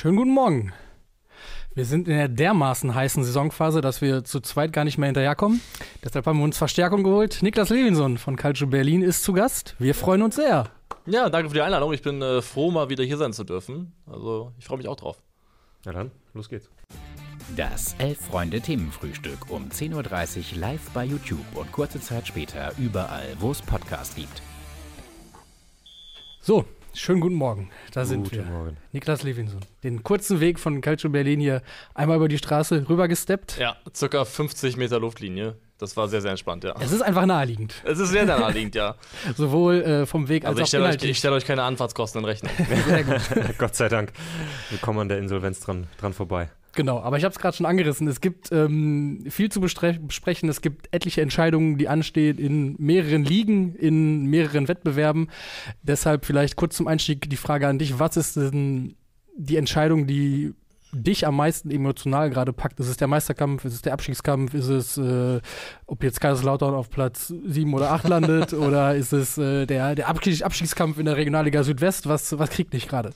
Schönen guten Morgen. Wir sind in der dermaßen heißen Saisonphase, dass wir zu zweit gar nicht mehr hinterherkommen. Deshalb haben wir uns Verstärkung geholt. Niklas Levinson von Calcio Berlin ist zu Gast. Wir freuen uns sehr. Ja, danke für die Einladung. Ich bin äh, froh, mal wieder hier sein zu dürfen. Also, ich freue mich auch drauf. Na dann, los geht's. Das Elf-Freunde-Themenfrühstück um 10.30 Uhr live bei YouTube und kurze Zeit später überall, wo es Podcasts gibt. So, schönen guten Morgen. Da sind Guten wir. Morgen. Niklas Levinson. Den kurzen Weg von Calcio Berlin hier einmal über die Straße rübergesteppt. Ja, circa 50 Meter Luftlinie. Das war sehr, sehr entspannt, ja. Es ist einfach naheliegend. Es ist sehr, sehr naheliegend, ja. Sowohl äh, vom Weg als Also, ich auch stelle euch, inhaltlich. ich stell euch keine Anfahrtskosten in Rechnung. Sehr gut. Gott sei Dank. Wir kommen an der Insolvenz dran, dran vorbei. Genau, aber ich habe es gerade schon angerissen. Es gibt ähm, viel zu besprechen. Es gibt etliche Entscheidungen, die anstehen in mehreren Ligen, in mehreren Wettbewerben. Deshalb vielleicht kurz zum Einstieg die Frage an dich. Was ist denn die Entscheidung, die dich am meisten emotional gerade packt? Ist es der Meisterkampf? Ist es der Abstiegskampf? Ist es, äh, ob jetzt Kaiserslautern auf Platz sieben oder acht landet? oder ist es äh, der, der Abstieg Abstiegskampf in der Regionalliga Südwest? Was, was kriegt dich gerade?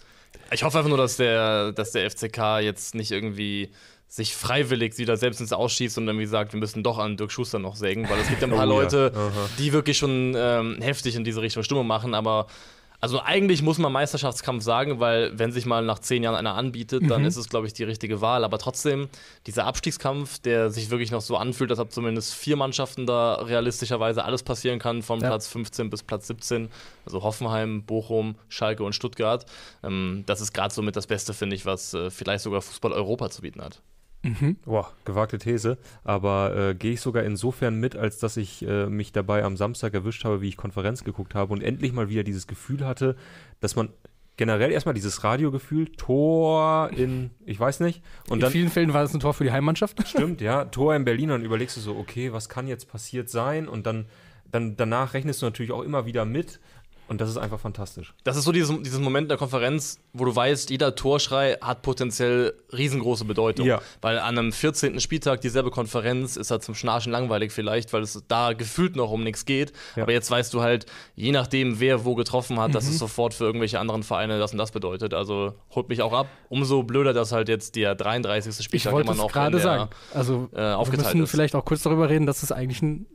Ich hoffe einfach nur, dass der, dass der FCK jetzt nicht irgendwie sich freiwillig wieder selbst ins Ausschießt und irgendwie sagt, wir müssen doch an Dirk Schuster noch sägen, weil es gibt ja ein paar Oh ja. Leute, Aha. die wirklich schon ähm, heftig in diese Richtung Stimmung machen, aber also eigentlich muss man Meisterschaftskampf sagen, weil wenn sich mal nach zehn Jahren einer anbietet, dann Mhm. ist es, glaube ich, die richtige Wahl. Aber trotzdem, dieser Abstiegskampf, der sich wirklich noch so anfühlt, als ob zumindest vier Mannschaften da realistischerweise alles passieren kann, von Ja. Platz 15 bis Platz 17. Also Hoffenheim, Bochum, Schalke und Stuttgart. Ähm, das ist gerade somit das Beste, finde ich, was äh, vielleicht sogar Fußball Europa zu bieten hat. Boah, gewagte These. Aber äh, gehe ich sogar insofern mit, als dass ich äh, mich dabei am Samstag erwischt habe, wie ich Konferenz geguckt habe und endlich mal wieder dieses Gefühl hatte, dass man generell erstmal dieses Radiogefühl, Tor in, ich weiß nicht, und in dann vielen Fällen war es ein Tor für die Heimmannschaft. Stimmt, ja. Tor in Berlin, dann überlegst du so, okay, was kann jetzt passiert sein? Und dann, dann danach rechnest du natürlich auch immer wieder mit. Und das ist einfach fantastisch. Das ist so dieses, dieses Moment in der Konferenz, wo du weißt, jeder Torschrei hat potenziell riesengroße Bedeutung. Ja. Weil an einem 14. Spieltag dieselbe Konferenz ist halt zum Schnarchen langweilig vielleicht, weil es da gefühlt noch um nichts geht. Ja. Aber jetzt weißt du halt, je nachdem, wer wo getroffen hat, dass es sofort für irgendwelche anderen Vereine das und das bedeutet. Also holt mich auch ab. Umso blöder, dass halt jetzt der 33. Ich Spieltag immer noch gerade sagen. Also äh, wir aufgeteilt müssen ist. vielleicht auch kurz darüber reden, dass es eigentlich ein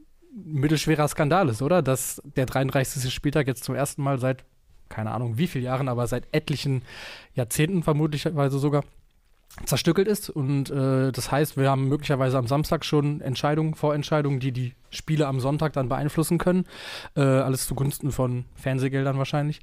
mittelschwerer Skandal ist, oder? Dass der 33. Spieltag jetzt zum ersten Mal seit, keine Ahnung wie viele Jahren, aber seit etlichen Jahrzehnten vermutlicherweise sogar zerstückelt ist. Und äh, das heißt, wir haben möglicherweise am Samstag schon Entscheidungen, Vorentscheidungen, die die Spiele am Sonntag dann beeinflussen können. Äh, alles zugunsten von Fernsehgeldern wahrscheinlich.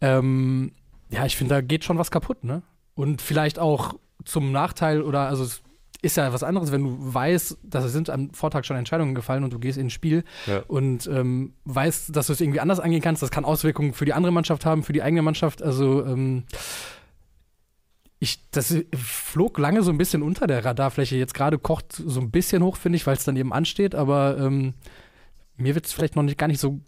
Ähm, ja, ich finde, da geht schon was kaputt, ne? Und vielleicht auch zum Nachteil oder also es ist ja was anderes, wenn du weißt, dass es sind am Vortag schon Entscheidungen gefallen und du gehst ins Spiel Ja. und ähm, weißt, dass du es irgendwie anders angehen kannst. Das kann Auswirkungen für die andere Mannschaft haben, für die eigene Mannschaft. Also ähm, ich, das flog lange so ein bisschen unter der Radarfläche. Jetzt gerade kocht so ein bisschen hoch, finde ich, weil es dann eben ansteht. Aber ähm, mir wird es vielleicht noch nicht gar nicht so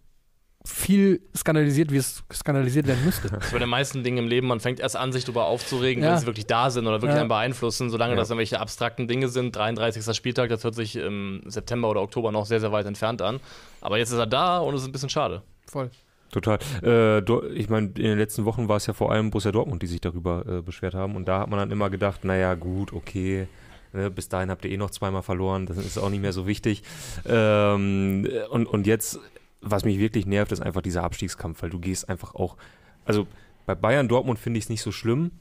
viel skandalisiert, wie es skandalisiert werden müsste. Das ist bei den meisten Dingen im Leben, man fängt erst an, sich darüber aufzuregen, Ja. wenn sie wirklich da sind oder wirklich Ja. einen beeinflussen. Solange Ja. das irgendwelche abstrakten Dinge sind, 33. Spieltag, das hört sich im September oder Oktober noch sehr, sehr weit entfernt an. Aber jetzt ist er da und es ist ein bisschen schade. Voll. Total. Äh, ich meine, in den letzten Wochen war es ja vor allem Borussia Dortmund, die sich darüber äh, beschwert haben. Und da hat man dann immer gedacht, naja, gut, okay. Ne, bis dahin habt ihr eh noch zweimal verloren, das ist auch nicht mehr so wichtig. Ähm, und, und jetzt, was mich wirklich nervt, ist einfach dieser Abstiegskampf, weil du gehst einfach auch, also bei Bayern Dortmund finde ich es nicht so schlimm,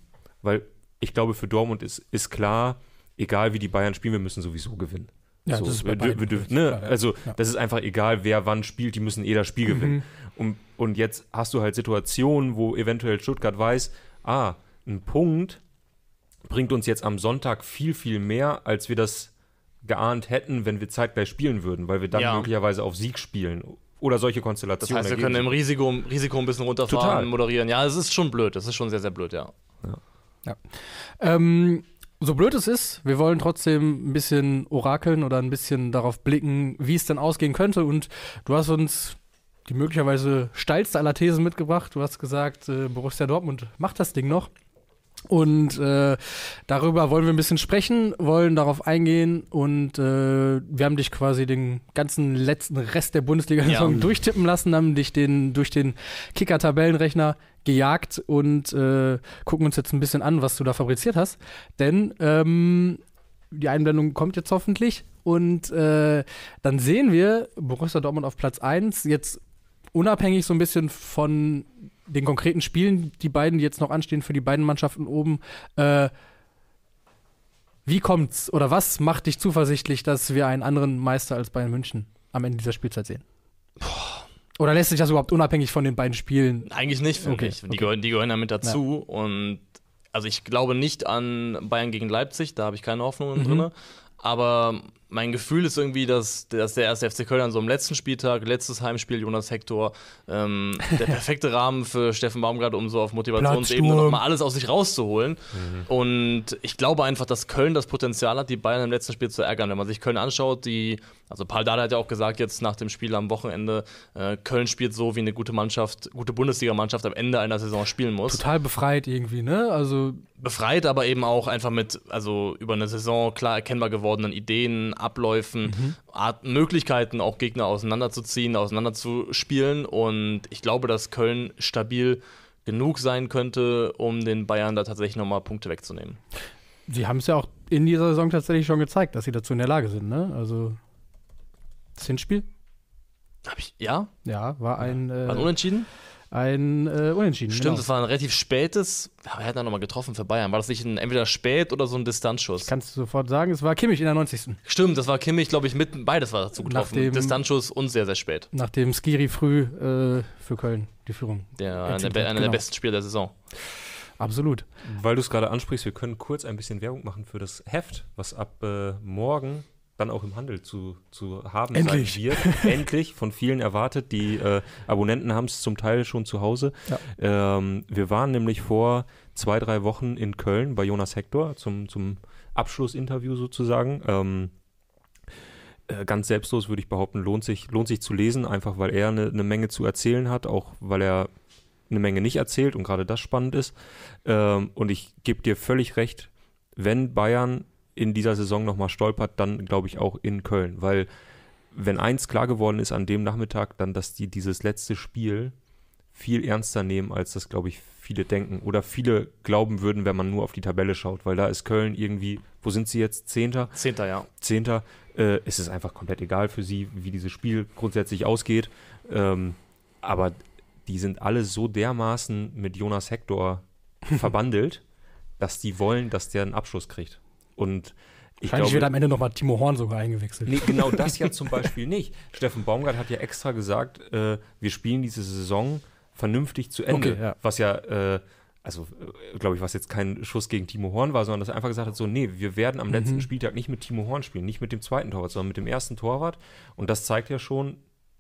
weil ich glaube, für Dortmund ist, ist klar, egal wie die Bayern spielen, wir müssen sowieso gewinnen. Ja, so, das ist bei wir, wir, ne, klar, ja. Also Ja. das ist einfach egal, wer wann spielt, die müssen eh das Spiel gewinnen. Mhm. Und, und jetzt hast du halt Situationen, wo eventuell Stuttgart weiß, ah, ein Punkt bringt uns jetzt am Sonntag viel, viel mehr, als wir das geahnt hätten, wenn wir zeitgleich spielen würden, weil wir dann Ja. möglicherweise auf Sieg spielen. Oder solche Das Konstellationen. heißt, wir können im. Risiko, Risiko ein bisschen runterfahren, Total. moderieren. Ja, es ist schon blöd. Das ist schon sehr, sehr blöd, ja. Ähm, so blöd es ist, wir wollen trotzdem ein bisschen orakeln oder ein bisschen darauf blicken, wie es denn ausgehen könnte. Und du hast uns die möglicherweise steilste aller Thesen mitgebracht. Du hast gesagt, äh, Borussia Dortmund macht das Ding noch. Und äh, darüber wollen wir ein bisschen sprechen, wollen darauf eingehen und äh, wir haben dich quasi den ganzen letzten Rest der Bundesliga-Saison Ja. durchtippen lassen, haben dich den, durch den Kicker-Tabellenrechner gejagt und äh, gucken uns jetzt ein bisschen an, was du da fabriziert hast. Denn ähm, die Einblendung kommt jetzt hoffentlich und äh, dann sehen wir Borussia Dortmund auf Platz 1, jetzt unabhängig so ein bisschen von den konkreten Spielen, die beiden, die jetzt noch anstehen für die beiden Mannschaften oben, äh, wie kommt's oder was macht dich zuversichtlich, dass wir einen anderen Meister als Bayern München am Ende dieser Spielzeit sehen? Oder lässt sich das überhaupt unabhängig von den beiden Spielen? Eigentlich nicht, finde Okay, ich. Die, okay. gehören, die gehören damit dazu. Und also ich glaube nicht an Bayern gegen Leipzig, da habe ich keine Hoffnungen Mhm. drin. Aber mein Gefühl ist irgendwie, dass, dass der erste FC Köln an so einem letzten Spieltag, letztes Heimspiel, Jonas Hector, ähm, der perfekte Rahmen für Steffen Baumgart, um so auf Motivationsebene nochmal alles aus sich rauszuholen. Und ich glaube einfach, dass Köln das Potenzial hat, die Bayern im letzten Spiel zu ärgern. Wenn man sich Köln anschaut, die, also Paul Dardai hat ja auch gesagt, jetzt nach dem Spiel am Wochenende, äh, Köln spielt so, wie eine gute Mannschaft, gute Bundesligamannschaft am Ende einer Saison spielen muss. Total befreit irgendwie, ne? Also Befreit, aber eben auch einfach mit, also über eine Saison klar erkennbar gewordenen Ideen, Abläufen, Art, Möglichkeiten, auch Gegner auseinanderzuziehen, auseinanderzuspielen. Und ich glaube, dass Köln stabil genug sein könnte, um den Bayern da tatsächlich nochmal Punkte wegzunehmen. sie haben es ja auch in dieser Saison tatsächlich schon gezeigt, dass sie dazu in der Lage sind, ne? Also das Hinspiel, Hab ich, ja? ja, war ein, äh, War ein Unentschieden? Ein äh, Unentschieden. Stimmt, genau. das war ein relativ spätes, aber er hat dann nochmal getroffen für Bayern. War das nicht ein, entweder spät oder so ein Distanzschuss? Kannst du sofort sagen, es war Kimmich in der 90. Stimmt, das war Kimmich, glaube ich, mit beides war dazu getroffen. Nach dem- Distanzschuss und sehr, sehr spät. Nachdem Skiri früh äh, für Köln die Führung. Der, einer der, einer der genau. besten Spieler der Saison. Absolut. Weil du es gerade ansprichst, wir können kurz ein bisschen Werbung machen für das Heft, was ab äh, morgen dann auch im Handel zu, zu haben Endlich. sein wird. Endlich, von vielen erwartet. Die äh, Abonnenten haben es zum Teil schon zu Hause. Ähm, wir waren nämlich vor zwei, drei Wochen in Köln bei Jonas Hector zum, zum Abschlussinterview sozusagen. Ähm, äh, ganz selbstlos würde ich behaupten, lohnt sich, lohnt sich zu lesen, einfach weil er eine, eine Menge zu erzählen hat, auch weil er eine Menge nicht erzählt und gerade das spannend ist. Ähm, und ich gebe dir völlig recht, wenn Bayern in dieser Saison nochmal stolpert, dann glaube ich auch in Köln, weil wenn eins klar geworden ist an dem Nachmittag, dann, dass die dieses letzte Spiel viel ernster nehmen, als das, glaube ich, viele denken oder viele glauben würden, wenn man nur auf die Tabelle schaut, weil da ist Köln irgendwie, wo sind sie jetzt? Zehnter? Zehnter, ja. Zehnter. Äh, es ist einfach komplett egal für sie, wie dieses Spiel grundsätzlich ausgeht. Ähm, aber die sind alle so dermaßen mit Jonas Hector verbandelt, dass die wollen, dass der einen Abschluss kriegt. Und ich Wahrscheinlich wird glaube, am Ende nochmal Timo Horn sogar eingewechselt. nee, genau das ja zum Beispiel nicht. Steffen Baumgart hat ja extra gesagt, äh, wir spielen diese Saison vernünftig zu Ende. Okay, ja. Was ja, äh, also äh, glaube ich, was jetzt kein Schuss gegen Timo Horn war, sondern dass er einfach gesagt hat, so, nee, wir werden am letzten Spieltag nicht mit Timo Horn spielen, nicht mit dem zweiten Torwart, sondern mit dem ersten Torwart. Und das zeigt ja schon,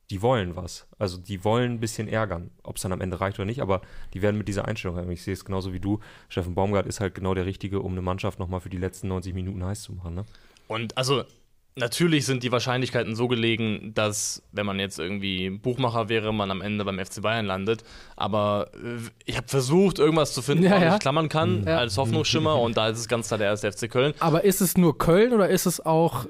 die wollen was. Also die wollen ein bisschen ärgern. Ob es dann am Ende reicht oder nicht, aber die werden mit dieser Einstellung haben. Ich sehe es genauso wie du. Steffen Baumgart ist halt genau der Richtige, um eine Mannschaft nochmal für die letzten 90 Minuten heiß zu machen. Ne? Und also natürlich sind die Wahrscheinlichkeiten so gelegen, dass, wenn man jetzt irgendwie Buchmacher wäre, man am Ende beim FC Bayern landet. Aber äh, ich habe versucht, irgendwas zu finden, Ja, was ja. ich klammern kann Ja. als Hoffnungsschimmer. Und da ist es ganz klar der erste FC Köln. Aber ist es nur Köln oder ist es auch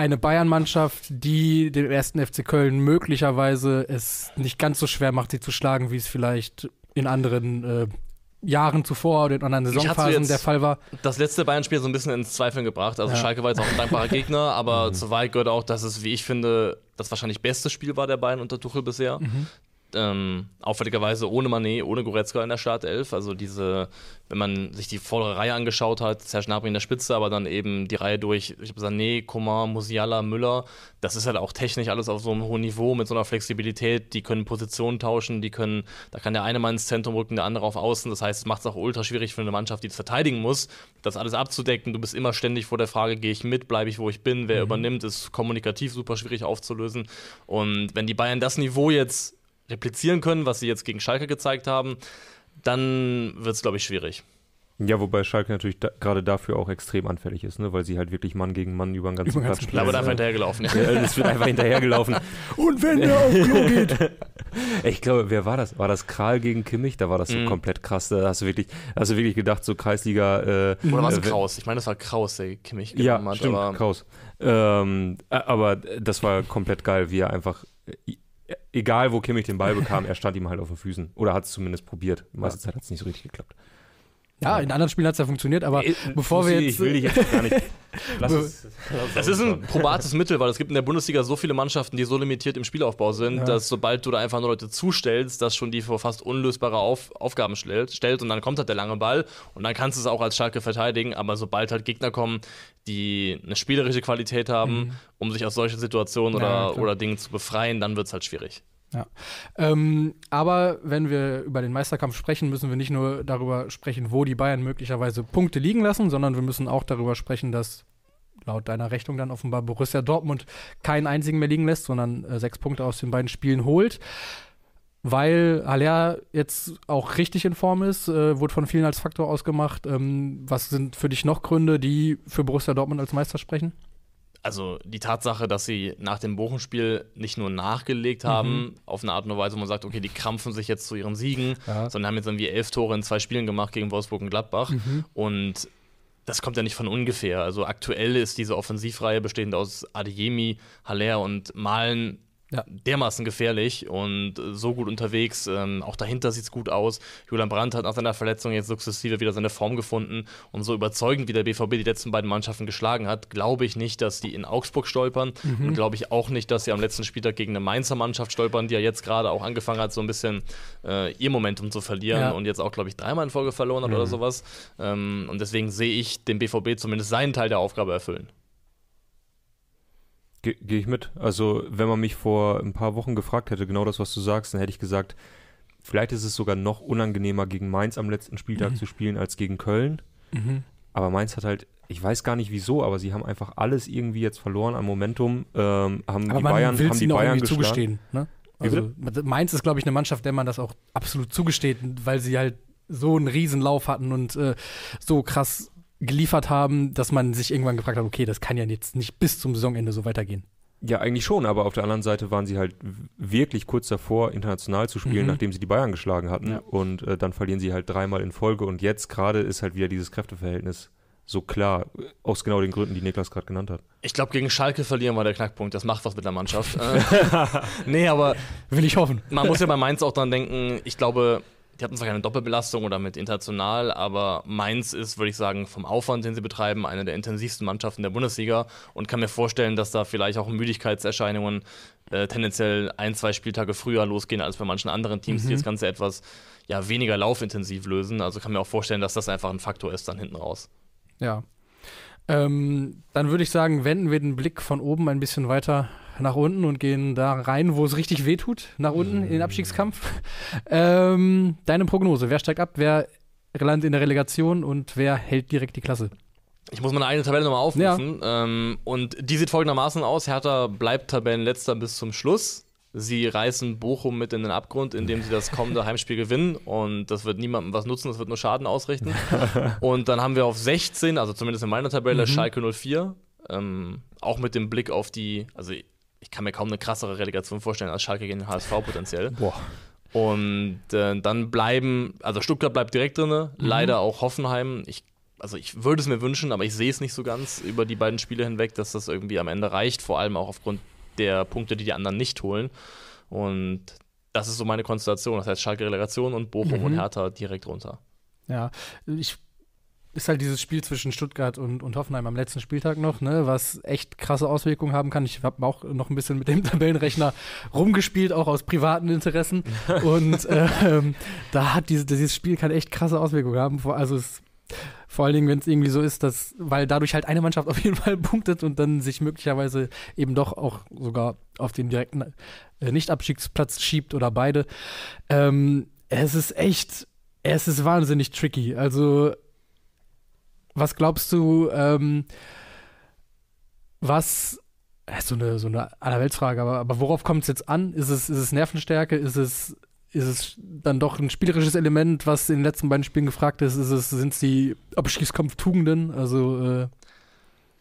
eine Bayern-Mannschaft, die dem ersten FC Köln möglicherweise es nicht ganz so schwer macht, sie zu schlagen, wie es vielleicht in anderen äh, Jahren zuvor oder in anderen Saisonphasen der Fall war? Das letzte Bayern-Spiel so ein bisschen ins Zweifeln gebracht. Also Ja. Schalke war jetzt auch ein dankbarer Gegner, aber zu weit gehört auch, dass es, wie ich finde, das wahrscheinlich beste Spiel war der Bayern unter Tuchel bisher. Ähm, auffälligerweise ohne Manet, ohne Goretzka in der Startelf. Also diese, wenn man sich die vordere Reihe angeschaut hat, Serge Gnabry in der Spitze, aber dann eben die Reihe durch ich hab Sané, Coman, Musiala, Müller. Das ist halt auch technisch alles auf so einem hohen Niveau mit so einer Flexibilität. Die können Positionen tauschen, die können, da kann der eine mal ins Zentrum rücken, der andere auf Außen. Das heißt, es macht es auch ultra schwierig für eine Mannschaft, die es verteidigen muss, das alles abzudecken. Du bist immer ständig vor der Frage, gehe ich mit, bleibe ich, wo ich bin, wer übernimmt, ist kommunikativ super schwierig aufzulösen. Und wenn die Bayern das Niveau jetzt replizieren können, was sie jetzt gegen Schalke gezeigt haben, dann wird es, glaube ich, schwierig. Ja, wobei Schalke natürlich da, gerade dafür auch extrem anfällig ist, ne? weil sie halt wirklich Mann gegen Mann über den ganzen Über den Platz spielen. Da wird einfach hinterhergelaufen. Ja. Es wird einfach hinterhergelaufen. Und wenn der auf Klo geht. Ich glaube, wer war das? War das Kral gegen Kimmich? Da war das so Mhm. komplett krass. Da hast du wirklich, hast du wirklich gedacht, so Kreisliga. Äh, Oder war es äh, Kraus? Ich meine, das war Kraus, der Kimmich Ja, hat. stimmt, aber Kraus. Ähm, äh, aber das war komplett geil, wie er einfach, äh, egal wo Kimmich den Ball bekam, er stand ihm halt auf den Füßen. Oder hat es zumindest probiert. Die meiste Zeit hat es nicht so richtig geklappt. Ja, in anderen Spielen hat es ja funktioniert, aber Äh, bevor wir jetzt- Ich will dich jetzt gar nicht. Lass es, Es ist ein probates Mittel, weil es gibt in der Bundesliga so viele Mannschaften, die so limitiert im Spielaufbau sind, Ja. dass sobald du da einfach nur Leute zustellst, das schon die vor fast unlösbare Auf Aufgaben stellt, stellt und dann kommt halt der lange Ball und dann kannst du es auch als Schalke verteidigen, aber sobald halt Gegner kommen, die eine spielerische Qualität haben, um sich aus solchen Situationen Mhm. Ja, oder, klar. oder Dingen zu befreien, dann wird es halt schwierig. Ja. Ähm, aber wenn wir über den Meisterkampf sprechen, müssen wir nicht nur darüber sprechen, wo die Bayern möglicherweise Punkte liegen lassen, sondern wir müssen auch darüber sprechen, dass laut deiner Rechnung dann offenbar Borussia Dortmund keinen einzigen mehr liegen lässt, sondern äh, sechs Punkte aus den beiden Spielen holt. Weil Haller jetzt auch richtig in Form ist, äh, wurde von vielen als Faktor ausgemacht. Ähm, was sind für dich noch Gründe, die für Borussia Dortmund als Meister sprechen? Also die Tatsache, dass sie nach dem Bochum-Spiel nicht nur nachgelegt haben, auf eine Art und Weise, wo man sagt, okay, die krampfen sich jetzt zu ihren Siegen, Ja. sondern haben jetzt irgendwie elf Tore in zwei Spielen gemacht gegen Wolfsburg und Gladbach. Und das kommt ja nicht von ungefähr. Also aktuell ist diese Offensivreihe bestehend aus Adeyemi, Haller und Malen Ja. dermaßen gefährlich und äh, so gut unterwegs. Ähm, auch dahinter sieht es gut aus. Julian Brandt hat nach seiner Verletzung jetzt sukzessive wieder seine Form gefunden. Und so überzeugend wie der BVB die letzten beiden Mannschaften geschlagen hat, glaube ich nicht, dass die in Augsburg stolpern. Und glaube ich auch nicht, dass sie am letzten Spieltag gegen eine Mainzer Mannschaft stolpern, die ja jetzt gerade auch angefangen hat, so ein bisschen äh, ihr Momentum zu verlieren Ja. und jetzt auch, glaube ich, dreimal in Folge verloren hat oder sowas. Ähm, und deswegen sehe ich den BVB zumindest seinen Teil der Aufgabe erfüllen. Ge- Gehe ich mit. Also, wenn man mich vor ein paar Wochen gefragt hätte, genau das, was du sagst, dann hätte ich gesagt, vielleicht ist es sogar noch unangenehmer, gegen Mainz am letzten Spieltag zu spielen als gegen Köln. Aber Mainz hat halt, ich weiß gar nicht wieso, aber sie haben einfach alles irgendwie jetzt verloren an Momentum. Ähm, haben Aber die man Bayern, haben die Bayern irgendwie zugestehen. Ne? Also, Mainz ist, glaube ich, eine Mannschaft, der man das auch absolut zugesteht, weil sie halt so einen Riesenlauf hatten und äh, so krass geliefert haben, dass man sich irgendwann gefragt hat, okay, das kann ja jetzt nicht bis zum Saisonende so weitergehen. Ja, eigentlich schon, aber auf der anderen Seite waren sie halt wirklich kurz davor, international zu spielen, Mhm. nachdem sie die Bayern geschlagen hatten. Ja. Und äh, dann verlieren sie halt dreimal in Folge. Und jetzt gerade ist halt wieder dieses Kräfteverhältnis so klar, aus genau den Gründen, die Niklas gerade genannt hat. Ich glaube, gegen Schalke verlieren war der Knackpunkt. Das macht was mit der Mannschaft. äh, nee, aber Will ich hoffen. man muss ja bei Mainz auch dran denken, ich glaube, die hatten zwar keine Doppelbelastung oder mit international, aber Mainz ist, würde ich sagen, vom Aufwand, den sie betreiben, eine der intensivsten Mannschaften der Bundesliga und kann mir vorstellen, dass da vielleicht auch Müdigkeitserscheinungen äh, tendenziell ein, zwei Spieltage früher losgehen als bei manchen anderen Teams, die das Ganze etwas ja, weniger laufintensiv lösen. Also kann mir auch vorstellen, dass das einfach ein Faktor ist dann hinten raus. Ja. Ähm, dann würde ich sagen, wenden wir den Blick von oben ein bisschen weiter nach unten und gehen da rein, wo es richtig wehtut, nach unten in den Abstiegskampf. Ähm, deine Prognose, wer steigt ab, wer landet in der Relegation und wer hält direkt die Klasse? Ich muss meine eigene Tabelle nochmal aufrufen. Ähm, und die sieht folgendermaßen aus: Hertha bleibt Tabellenletzter bis zum Schluss. Sie reißen Bochum mit in den Abgrund, indem sie das kommende Heimspiel gewinnen. Und das wird niemandem was nutzen, das wird nur Schaden ausrichten. und dann haben wir auf 16, also zumindest in meiner Tabelle, Schalke 04. Ähm, auch mit dem Blick auf die, also ich kann mir kaum eine krassere Relegation vorstellen als Schalke gegen den HSV potenziell. Boah. Und äh, dann bleiben, also Stuttgart bleibt direkt drin, leider auch Hoffenheim. Ich, also ich würde es mir wünschen, aber ich sehe es nicht so ganz über die beiden Spiele hinweg, dass das irgendwie am Ende reicht, vor allem auch aufgrund der Punkte, die die anderen nicht holen. Und das ist so meine Konstellation. Das heißt Schalke Relegation und Bochum Mhm. und Hertha direkt runter. Ja, ich ist halt dieses Spiel zwischen Stuttgart und, und Hoffenheim am letzten Spieltag noch, ne, was echt krasse Auswirkungen haben kann. Ich habe auch noch ein bisschen mit dem Tabellenrechner rumgespielt, auch aus privaten Interessen. und ähm, da hat diese, dieses Spiel kann echt krasse Auswirkungen haben. Also es, vor allen Dingen, wenn es irgendwie so ist, dass, weil dadurch halt eine Mannschaft auf jeden Fall punktet und dann sich möglicherweise eben doch auch sogar auf den direkten äh, Nicht-Abstiegsplatz schiebt oder beide. Ähm, es ist echt, es ist wahnsinnig tricky. Also was glaubst du, ähm, was, ist so eine, so eine Allerweltsfrage, aber, aber worauf kommt es jetzt an? Ist es, ist es Nervenstärke? Ist es ist es dann doch ein spielerisches Element, was in den letzten beiden Spielen gefragt ist? ist es, sind es die Abstiegskampftugenden? Also äh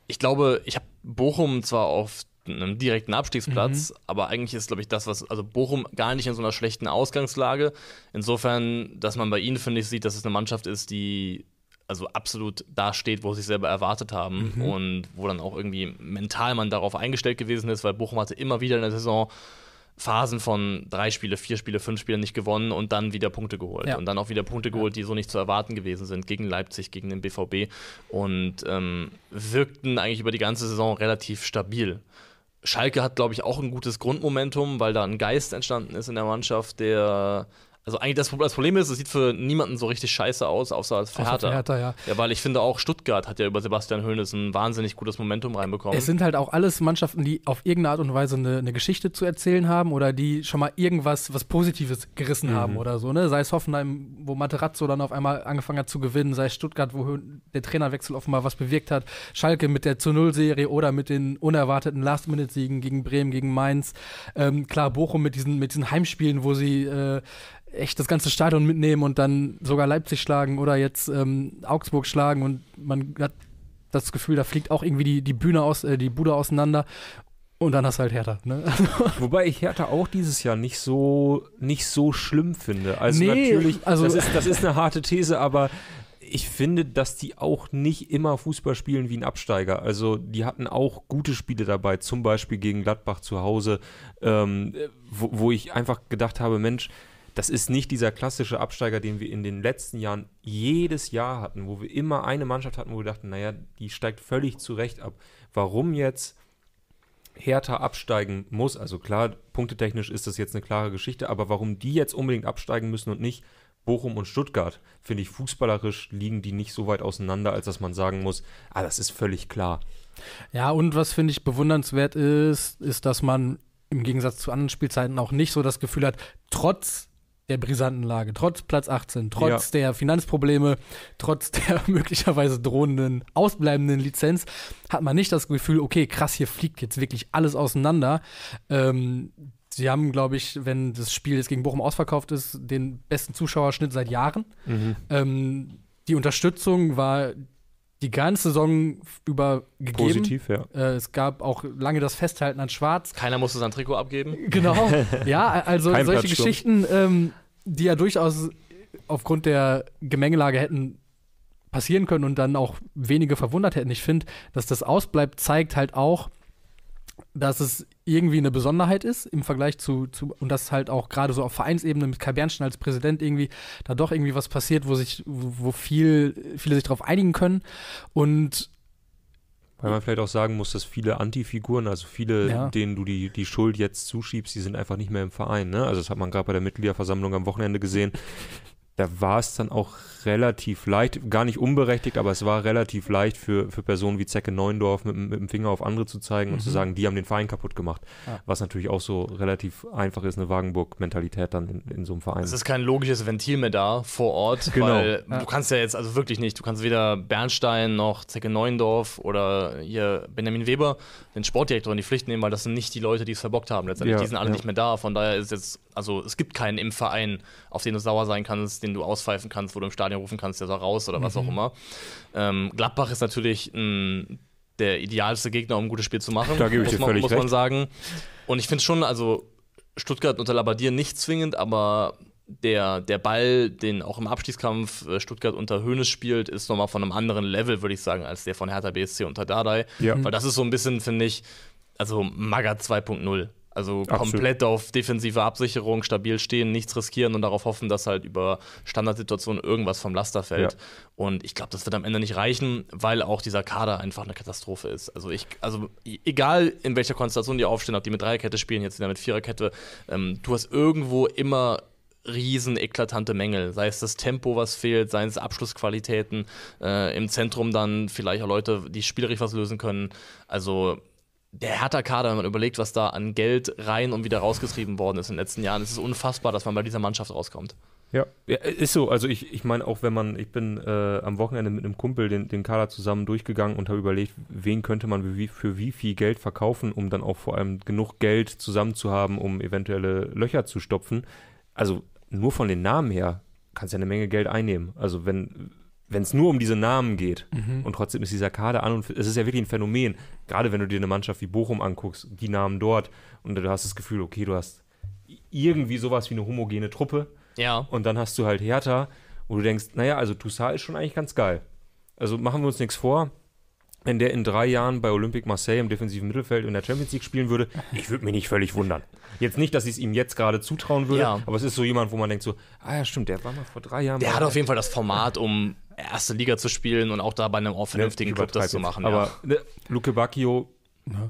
ich glaube, ich habe Bochum zwar auf einem direkten Abstiegsplatz, mhm. aber eigentlich ist, glaube ich, das, was, also Bochum gar nicht in so einer schlechten Ausgangslage. Insofern, dass man bei ihnen, finde ich, sieht, dass es eine Mannschaft ist, die also absolut da steht, wo sie sich selber erwartet haben mhm. und wo dann auch irgendwie mental man darauf eingestellt gewesen ist, weil Bochum hatte immer wieder in der Saison Phasen von drei Spiele, vier Spiele, fünf Spiele nicht gewonnen und dann wieder Punkte geholt. Ja. Und dann auch wieder Punkte geholt, die so nicht zu erwarten gewesen sind gegen Leipzig, gegen den BVB und ähm, wirkten eigentlich über die ganze Saison relativ stabil. Schalke hat, glaube ich, auch ein gutes Grundmomentum, weil da ein Geist entstanden ist in der Mannschaft, der also eigentlich das, das, Problem ist, es sieht für niemanden so richtig scheiße aus, außer für Hertha. Für Hertha ja. ja, weil ich finde auch Stuttgart hat ja über Sebastian Hoeneß ein wahnsinnig gutes Momentum reinbekommen. Es sind halt auch alles Mannschaften, die auf irgendeine Art und Weise eine, eine Geschichte zu erzählen haben oder die schon mal irgendwas was Positives gerissen mhm. haben oder so. Ne? Sei es Hoffenheim, wo Materazzo dann auf einmal angefangen hat zu gewinnen, sei es Stuttgart, wo der Trainerwechsel offenbar was bewirkt hat, Schalke mit der zu Null-Serie oder mit den unerwarteten Last-Minute-Siegen gegen Bremen, gegen Mainz. Ähm, klar, Bochum mit diesen, mit diesen Heimspielen, wo sie äh, echt das ganze Stadion mitnehmen und dann sogar Leipzig schlagen oder jetzt ähm, Augsburg schlagen und man hat das Gefühl, da fliegt auch irgendwie die, die Bühne aus, äh, die Bude auseinander. Und dann hast du halt Hertha. Ne? Wobei ich Hertha auch dieses Jahr nicht so, nicht so schlimm finde. Also nee, natürlich, also das ist, das ist eine harte These, aber ich finde, dass die auch nicht immer Fußball spielen wie ein Absteiger. Also die hatten auch gute Spiele dabei, zum Beispiel gegen Gladbach zu Hause, ähm, wo, wo ich einfach gedacht habe, Mensch, das ist nicht dieser klassische Absteiger, den wir in den letzten Jahren jedes Jahr hatten, wo wir immer eine Mannschaft hatten, wo wir dachten, naja, die steigt völlig zurecht ab. Warum jetzt Hertha absteigen muss, also klar, punktetechnisch ist das jetzt eine klare Geschichte, aber warum die jetzt unbedingt absteigen müssen und nicht Bochum und Stuttgart, finde ich, fußballerisch liegen die nicht so weit auseinander, als dass man sagen muss, ah, das ist völlig klar. Ja, und was finde ich bewundernswert ist, ist, dass man im Gegensatz zu anderen Spielzeiten auch nicht so das Gefühl hat, trotz der brisanten Lage, trotz Platz 18, trotz ja. der Finanzprobleme, trotz der möglicherweise drohenden, ausbleibenden Lizenz, hat man nicht das Gefühl, okay, krass, hier fliegt jetzt wirklich alles auseinander. Ähm, sie haben, glaube ich, wenn das Spiel jetzt gegen Bochum ausverkauft ist, den besten Zuschauerschnitt seit Jahren. Mhm. Ähm, die Unterstützung war die ganze Saison über gegeben. Positiv, ja. Äh, es gab auch lange das Festhalten an Schwarz. Keiner musste sein Trikot abgeben. Genau. ja, also Kein solche Geschichten, ähm, die ja durchaus aufgrund der Gemengelage hätten passieren können und dann auch wenige verwundert hätten. Ich finde, dass das ausbleibt, zeigt halt auch, dass es irgendwie eine Besonderheit ist im Vergleich zu, zu und dass halt auch gerade so auf Vereinsebene mit Kai Bernstein als Präsident irgendwie da doch irgendwie was passiert, wo sich, wo viel, viele sich darauf einigen können. Und weil man vielleicht auch sagen muss, dass viele Antifiguren, also viele, ja. denen du die, die Schuld jetzt zuschiebst, die sind einfach nicht mehr im Verein. Ne? Also das hat man gerade bei der Mitgliederversammlung am Wochenende gesehen da war es dann auch relativ leicht, gar nicht unberechtigt, aber es war relativ leicht für, für Personen wie Zecke Neuendorf mit, mit dem Finger auf andere zu zeigen mhm. und zu mhm. sagen, die haben den Verein kaputt gemacht. Ja. Was natürlich auch so relativ einfach ist, eine Wagenburg-Mentalität dann in, in, so einem Verein. Es ist kein logisches Ventil mehr da vor Ort, genau. weil ja. du kannst ja jetzt also wirklich nicht, du kannst weder Bernstein noch Zecke Neuendorf oder hier Benjamin Weber, den Sportdirektor, in die Pflicht nehmen, weil das sind nicht die Leute, die es verbockt haben. Letztendlich, ja, die sind alle nicht mehr da. Von daher ist jetzt, also es gibt keinen im Verein, auf den du sauer sein kannst, den du auspfeifen kannst, wo du im Stadion rufen kannst, der soll raus oder was mhm. auch immer. Ähm, Gladbach ist natürlich ein, der idealste Gegner, um ein gutes Spiel zu machen. Da gebe ich dir man, völlig muss man sagen. Und ich finde schon, also Stuttgart unter Labadier nicht zwingend, aber der, der Ball, den auch im Abstiegskampf äh, Stuttgart unter Höhnes spielt, ist nochmal von einem anderen Level, würde ich sagen, als der von Hertha BSC unter Dardai. Ja. Weil das ist so ein bisschen, finde ich, also Maga 2.0. Also Absolut. komplett auf defensive Absicherung, stabil stehen, nichts riskieren und darauf hoffen, dass halt über Standardsituationen irgendwas vom Laster fällt. Ja. Und ich glaube, das wird am Ende nicht reichen, weil auch dieser Kader einfach eine Katastrophe ist. Also ich, also egal in welcher Konstellation die aufstehen, ob die mit Dreierkette spielen, jetzt wieder mit Viererkette, ähm, du hast irgendwo immer riesen eklatante Mängel. Sei es das Tempo, was fehlt, seien es Abschlussqualitäten, äh, im Zentrum dann vielleicht auch Leute, die spielerisch was lösen können. Also der Hertha-Kader, wenn man überlegt, was da an Geld rein und wieder rausgetrieben worden ist in den letzten Jahren, es ist unfassbar, dass man bei dieser Mannschaft rauskommt. Ja, ja ist so. Also ich, ich meine auch, wenn man, ich bin äh, am Wochenende mit einem Kumpel den, den Kader zusammen durchgegangen und habe überlegt, wen könnte man wie, für wie viel Geld verkaufen, um dann auch vor allem genug Geld zusammen zu haben, um eventuelle Löcher zu stopfen. Also nur von den Namen her kannst du ja eine Menge Geld einnehmen. Also wenn wenn es nur um diese Namen geht mhm. und trotzdem ist dieser Kader an und es ist ja wirklich ein Phänomen, gerade wenn du dir eine Mannschaft wie Bochum anguckst, die Namen dort und du hast das Gefühl, okay, du hast irgendwie sowas wie eine homogene Truppe ja. und dann hast du halt Hertha, wo du denkst, naja, also Toussaint ist schon eigentlich ganz geil. Also machen wir uns nichts vor, wenn der in drei Jahren bei Olympique Marseille im defensiven Mittelfeld in der Champions League spielen würde, ich würde mich nicht völlig wundern. Jetzt nicht, dass ich es ihm jetzt gerade zutrauen würde, ja. aber es ist so jemand, wo man denkt so, ah ja, stimmt, der war mal vor drei Jahren. Der hat auf jeden Fall das Format, um erste Liga zu spielen und auch da bei einem auch vernünftigen Club das zu machen. Aber ja. ne, Luke Bacchio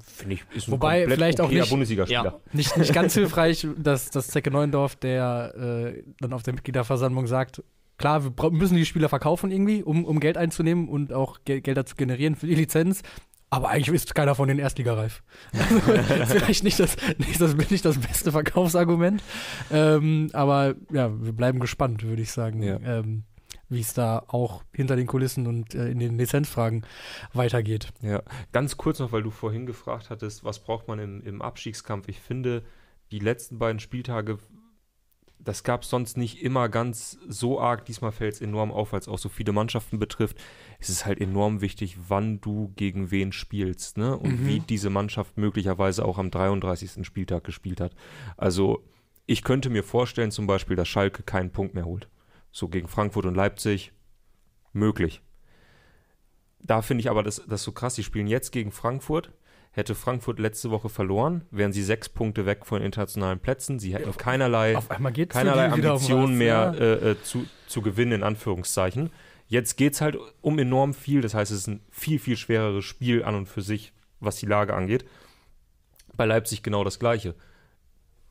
Finde ich, ist ein Wobei vielleicht auch nicht, ja, nicht, nicht ganz hilfreich, dass, dass Zecke Neuendorf, der äh, dann auf der Mitgliederversammlung sagt, klar, wir müssen die Spieler verkaufen irgendwie, um, um Geld einzunehmen und auch Gel Gelder zu generieren für die Lizenz. Aber eigentlich ist keiner von den Erstligareif. Also, vielleicht nicht das, nicht, das, nicht das beste Verkaufsargument. Ähm, aber ja, wir bleiben gespannt, würde ich sagen. Ja. Ähm, wie es da auch hinter den Kulissen und äh, in den Lizenzfragen weitergeht. Ja, ganz kurz noch, weil du vorhin gefragt hattest, was braucht man im, im Abstiegskampf? Ich finde, die letzten beiden Spieltage das gab es sonst nicht immer ganz so arg. Diesmal fällt es enorm auf, weil es auch so viele Mannschaften betrifft. Es ist halt enorm wichtig, wann du gegen wen spielst ne? und mhm. wie diese Mannschaft möglicherweise auch am 33. Spieltag gespielt hat. Also ich könnte mir vorstellen zum Beispiel, dass Schalke keinen Punkt mehr holt. So gegen Frankfurt und Leipzig möglich. Da finde ich aber das, das so krass. Die spielen jetzt gegen Frankfurt Hätte Frankfurt letzte Woche verloren, wären sie sechs Punkte weg von internationalen Plätzen. Sie hätten keinerlei, keinerlei Ambitionen mehr ja. äh, äh, zu, zu gewinnen, in Anführungszeichen. Jetzt geht es halt um enorm viel. Das heißt, es ist ein viel, viel schwereres Spiel an und für sich, was die Lage angeht. Bei Leipzig genau das Gleiche.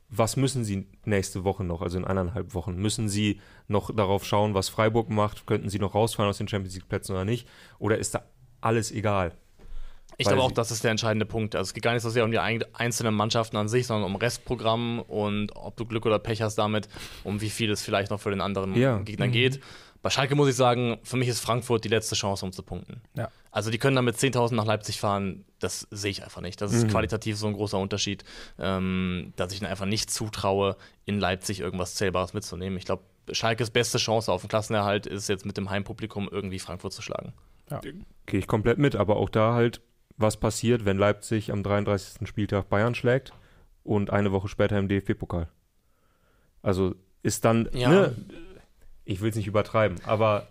Was müssen sie nächste Woche noch, also in eineinhalb Wochen? Müssen sie noch darauf schauen, was Freiburg macht? Könnten sie noch rausfallen aus den Champions League-Plätzen oder nicht? Oder ist da alles egal? Ich glaube auch, das ist der entscheidende Punkt. Also es geht gar nicht so sehr um die einzelnen Mannschaften an sich, sondern um Restprogramm und ob du Glück oder Pech hast damit, um wie viel es vielleicht noch für den anderen ja. Gegner mhm. geht. Bei Schalke muss ich sagen, für mich ist Frankfurt die letzte Chance, um zu punkten. Ja. Also die können dann mit 10.000 nach Leipzig fahren, das sehe ich einfach nicht. Das ist mhm. qualitativ so ein großer Unterschied, ähm, dass ich ihnen einfach nicht zutraue, in Leipzig irgendwas Zählbares mitzunehmen. Ich glaube, Schalkes beste Chance auf den Klassenerhalt ist jetzt mit dem Heimpublikum irgendwie Frankfurt zu schlagen. Ja. Gehe ich komplett mit, aber auch da halt was passiert, wenn Leipzig am 33. Spieltag Bayern schlägt und eine Woche später im DFB-Pokal. Also ist dann, ja. ne, ich will es nicht übertreiben, aber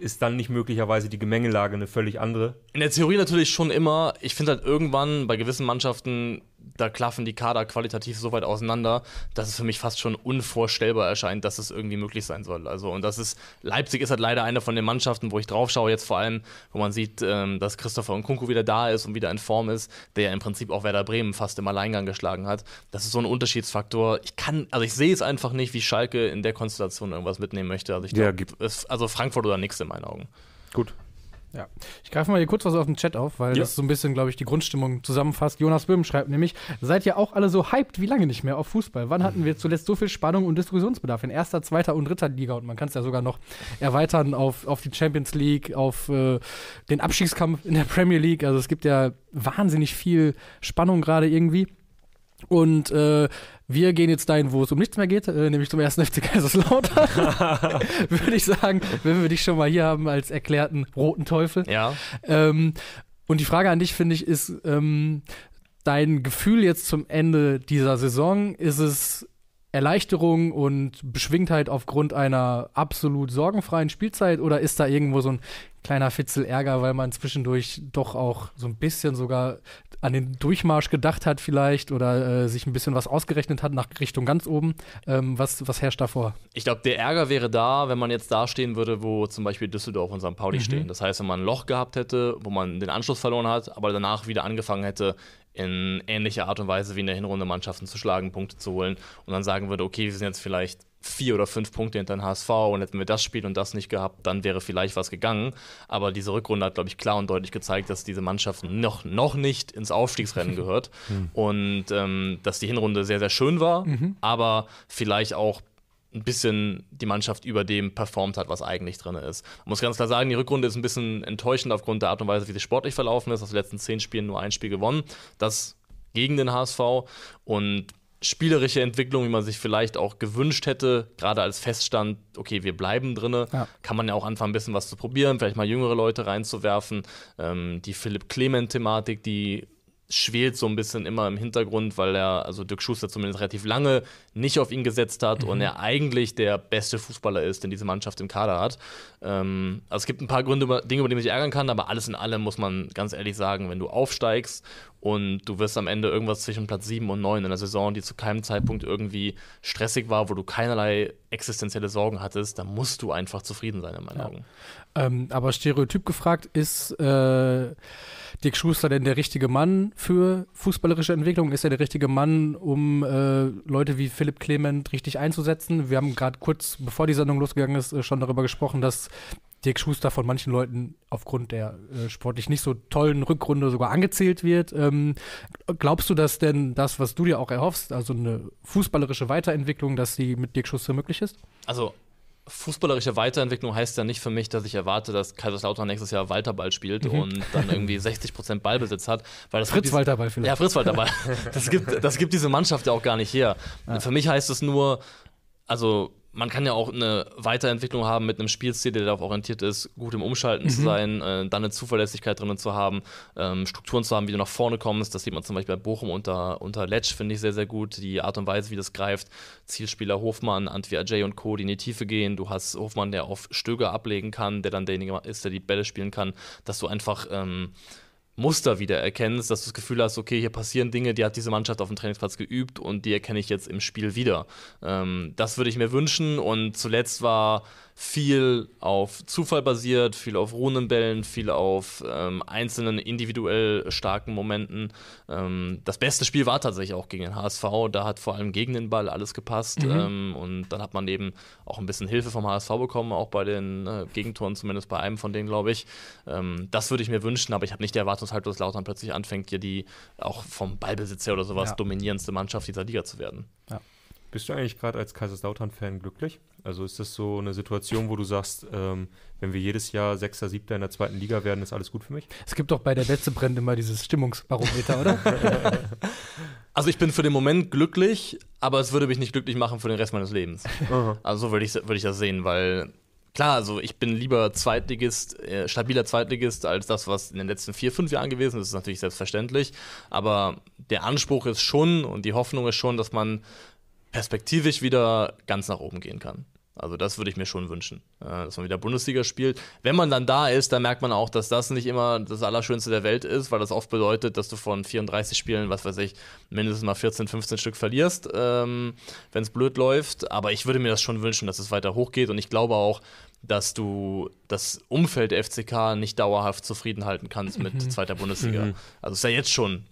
ist dann nicht möglicherweise die Gemengelage eine völlig andere? In der Theorie natürlich schon immer. Ich finde halt irgendwann bei gewissen Mannschaften da klaffen die Kader qualitativ so weit auseinander, dass es für mich fast schon unvorstellbar erscheint, dass es irgendwie möglich sein soll. Also, und das ist, Leipzig ist halt leider eine von den Mannschaften, wo ich drauf schaue, jetzt vor allem, wo man sieht, ähm, dass Christopher Nkunku wieder da ist und wieder in Form ist, der ja im Prinzip auch Werder Bremen fast im Alleingang geschlagen hat. Das ist so ein Unterschiedsfaktor. Ich kann, also ich sehe es einfach nicht, wie Schalke in der Konstellation irgendwas mitnehmen möchte. Also ich glaube, ja, also Frankfurt oder nichts in meinen Augen. Gut. Ja. Ich greife mal hier kurz was auf den Chat auf, weil ja. das so ein bisschen, glaube ich, die Grundstimmung zusammenfasst. Jonas Böhm schreibt nämlich: Seid ihr auch alle so hyped wie lange nicht mehr auf Fußball? Wann hatten wir zuletzt so viel Spannung und Diskussionsbedarf in erster, zweiter und dritter Liga? Und man kann es ja sogar noch erweitern auf, auf die Champions League, auf äh, den Abstiegskampf in der Premier League. Also es gibt ja wahnsinnig viel Spannung gerade irgendwie. Und äh, wir gehen jetzt dahin, wo es um nichts mehr geht, äh, nämlich zum ersten FC Kaiserslautern. Würde ich sagen, wenn wir dich schon mal hier haben als erklärten roten Teufel. Ja. Ähm, und die Frage an dich, finde ich, ist ähm, dein Gefühl jetzt zum Ende dieser Saison, ist es Erleichterung und Beschwingtheit aufgrund einer absolut sorgenfreien Spielzeit oder ist da irgendwo so ein kleiner Fitzel Ärger, weil man zwischendurch doch auch so ein bisschen sogar an den Durchmarsch gedacht hat vielleicht oder äh, sich ein bisschen was ausgerechnet hat nach Richtung ganz oben. Ähm, was, was herrscht davor? Ich glaube, der Ärger wäre da, wenn man jetzt da stehen würde, wo zum Beispiel Düsseldorf und St. Pauli mhm. stehen. Das heißt, wenn man ein Loch gehabt hätte, wo man den Anschluss verloren hat, aber danach wieder angefangen hätte, in ähnlicher Art und Weise wie in der Hinrunde Mannschaften zu schlagen, Punkte zu holen und dann sagen würde, okay, wir sind jetzt vielleicht vier oder fünf Punkte hinter den HSV und hätten wir das Spiel und das nicht gehabt, dann wäre vielleicht was gegangen. Aber diese Rückrunde hat, glaube ich, klar und deutlich gezeigt, dass diese Mannschaft noch, noch nicht ins Aufstiegsrennen gehört mhm. und ähm, dass die Hinrunde sehr, sehr schön war, mhm. aber vielleicht auch ein bisschen die Mannschaft über dem performt hat, was eigentlich drin ist. Man muss ganz klar sagen, die Rückrunde ist ein bisschen enttäuschend aufgrund der Art und Weise, wie sie sportlich verlaufen ist. Aus den letzten zehn Spielen nur ein Spiel gewonnen. Das gegen den HSV. Und spielerische Entwicklung, wie man sich vielleicht auch gewünscht hätte, gerade als Feststand, okay, wir bleiben drinne, ja. kann man ja auch anfangen, ein bisschen was zu probieren, vielleicht mal jüngere Leute reinzuwerfen. Ähm, die Philipp Clement-Thematik, die schwelt so ein bisschen immer im Hintergrund, weil er, also Dirk Schuster zumindest relativ lange nicht auf ihn gesetzt hat mhm. und er eigentlich der beste Fußballer ist, den diese Mannschaft im Kader hat. Ähm, also es gibt ein paar Gründe, Dinge, über die man sich ärgern kann, aber alles in allem muss man ganz ehrlich sagen, wenn du aufsteigst und du wirst am Ende irgendwas zwischen Platz 7 und 9 in einer Saison, die zu keinem Zeitpunkt irgendwie stressig war, wo du keinerlei existenzielle Sorgen hattest, dann musst du einfach zufrieden sein, in meinen ja. Augen. Ähm, aber stereotyp gefragt, ist äh Dick Schuster denn der richtige Mann für fußballerische Entwicklung? Ist er der richtige Mann, um äh, Leute wie Philipp Clement richtig einzusetzen? Wir haben gerade kurz, bevor die Sendung losgegangen ist, äh, schon darüber gesprochen, dass Dirk Schuster von manchen Leuten aufgrund der äh, sportlich nicht so tollen Rückrunde sogar angezählt wird. Ähm, glaubst du, dass denn das, was du dir auch erhoffst, also eine fußballerische Weiterentwicklung, dass sie mit Dirk Schuster möglich ist? Also fußballerische Weiterentwicklung heißt ja nicht für mich, dass ich erwarte, dass Kaiserslautern nächstes Jahr Walterball spielt mhm. und dann irgendwie 60 Prozent Ballbesitz hat. Weil das Fritz Walterball vielleicht. Ja, Fritz Walterball. Das gibt, das gibt diese Mannschaft ja auch gar nicht her. Ja. Für mich heißt es nur, also man kann ja auch eine Weiterentwicklung haben mit einem Spielstil, der darauf orientiert ist, gut im Umschalten mhm. zu sein, äh, dann eine Zuverlässigkeit drin zu haben, ähm, Strukturen zu haben, wie du nach vorne kommst. Das sieht man zum Beispiel bei Bochum unter, unter Letsch, finde ich sehr, sehr gut. Die Art und Weise, wie das greift. Zielspieler Hofmann, Antwi Ajay und Co., die in die Tiefe gehen. Du hast Hofmann, der auf Stöger ablegen kann, der dann derjenige ist, der die Bälle spielen kann, dass du einfach. Ähm, Muster wieder erkennst, dass du das Gefühl hast, okay, hier passieren Dinge, die hat diese Mannschaft auf dem Trainingsplatz geübt und die erkenne ich jetzt im Spiel wieder. Ähm, das würde ich mir wünschen und zuletzt war viel auf Zufall basiert, viel auf Runenbällen, viel auf ähm, einzelnen individuell starken Momenten. Ähm, das beste Spiel war tatsächlich auch gegen den HSV. Da hat vor allem gegen den Ball alles gepasst. Mhm. Ähm, und dann hat man eben auch ein bisschen Hilfe vom HSV bekommen, auch bei den äh, Gegentoren, zumindest bei einem von denen, glaube ich. Ähm, das würde ich mir wünschen, aber ich habe nicht die Erwartungshaltung, dass Lautern plötzlich anfängt, hier die auch vom Ballbesitz her oder sowas ja. dominierendste Mannschaft dieser Liga zu werden. Ja. Bist du eigentlich gerade als Kaiserslautern-Fan glücklich? Also ist das so eine Situation, wo du sagst, ähm, wenn wir jedes Jahr Sechster, Siebter in der zweiten Liga werden, ist alles gut für mich? Es gibt doch bei der letzte Brenn immer dieses Stimmungsbarometer, oder? also ich bin für den Moment glücklich, aber es würde mich nicht glücklich machen für den Rest meines Lebens. Also so würde ich, würd ich das sehen, weil klar, also ich bin lieber Zweitligist, äh, stabiler Zweitligist als das, was in den letzten vier, fünf Jahren gewesen ist. Das ist natürlich selbstverständlich. Aber der Anspruch ist schon und die Hoffnung ist schon, dass man perspektivisch wieder ganz nach oben gehen kann. Also das würde ich mir schon wünschen, äh, dass man wieder Bundesliga spielt. Wenn man dann da ist, dann merkt man auch, dass das nicht immer das Allerschönste der Welt ist, weil das oft bedeutet, dass du von 34 Spielen, was weiß ich, mindestens mal 14, 15 Stück verlierst, ähm, wenn es blöd läuft. Aber ich würde mir das schon wünschen, dass es weiter hochgeht und ich glaube auch, dass du das Umfeld der FCK nicht dauerhaft zufrieden halten kannst mit mhm. zweiter Bundesliga. Mhm. Also es ist ja jetzt schon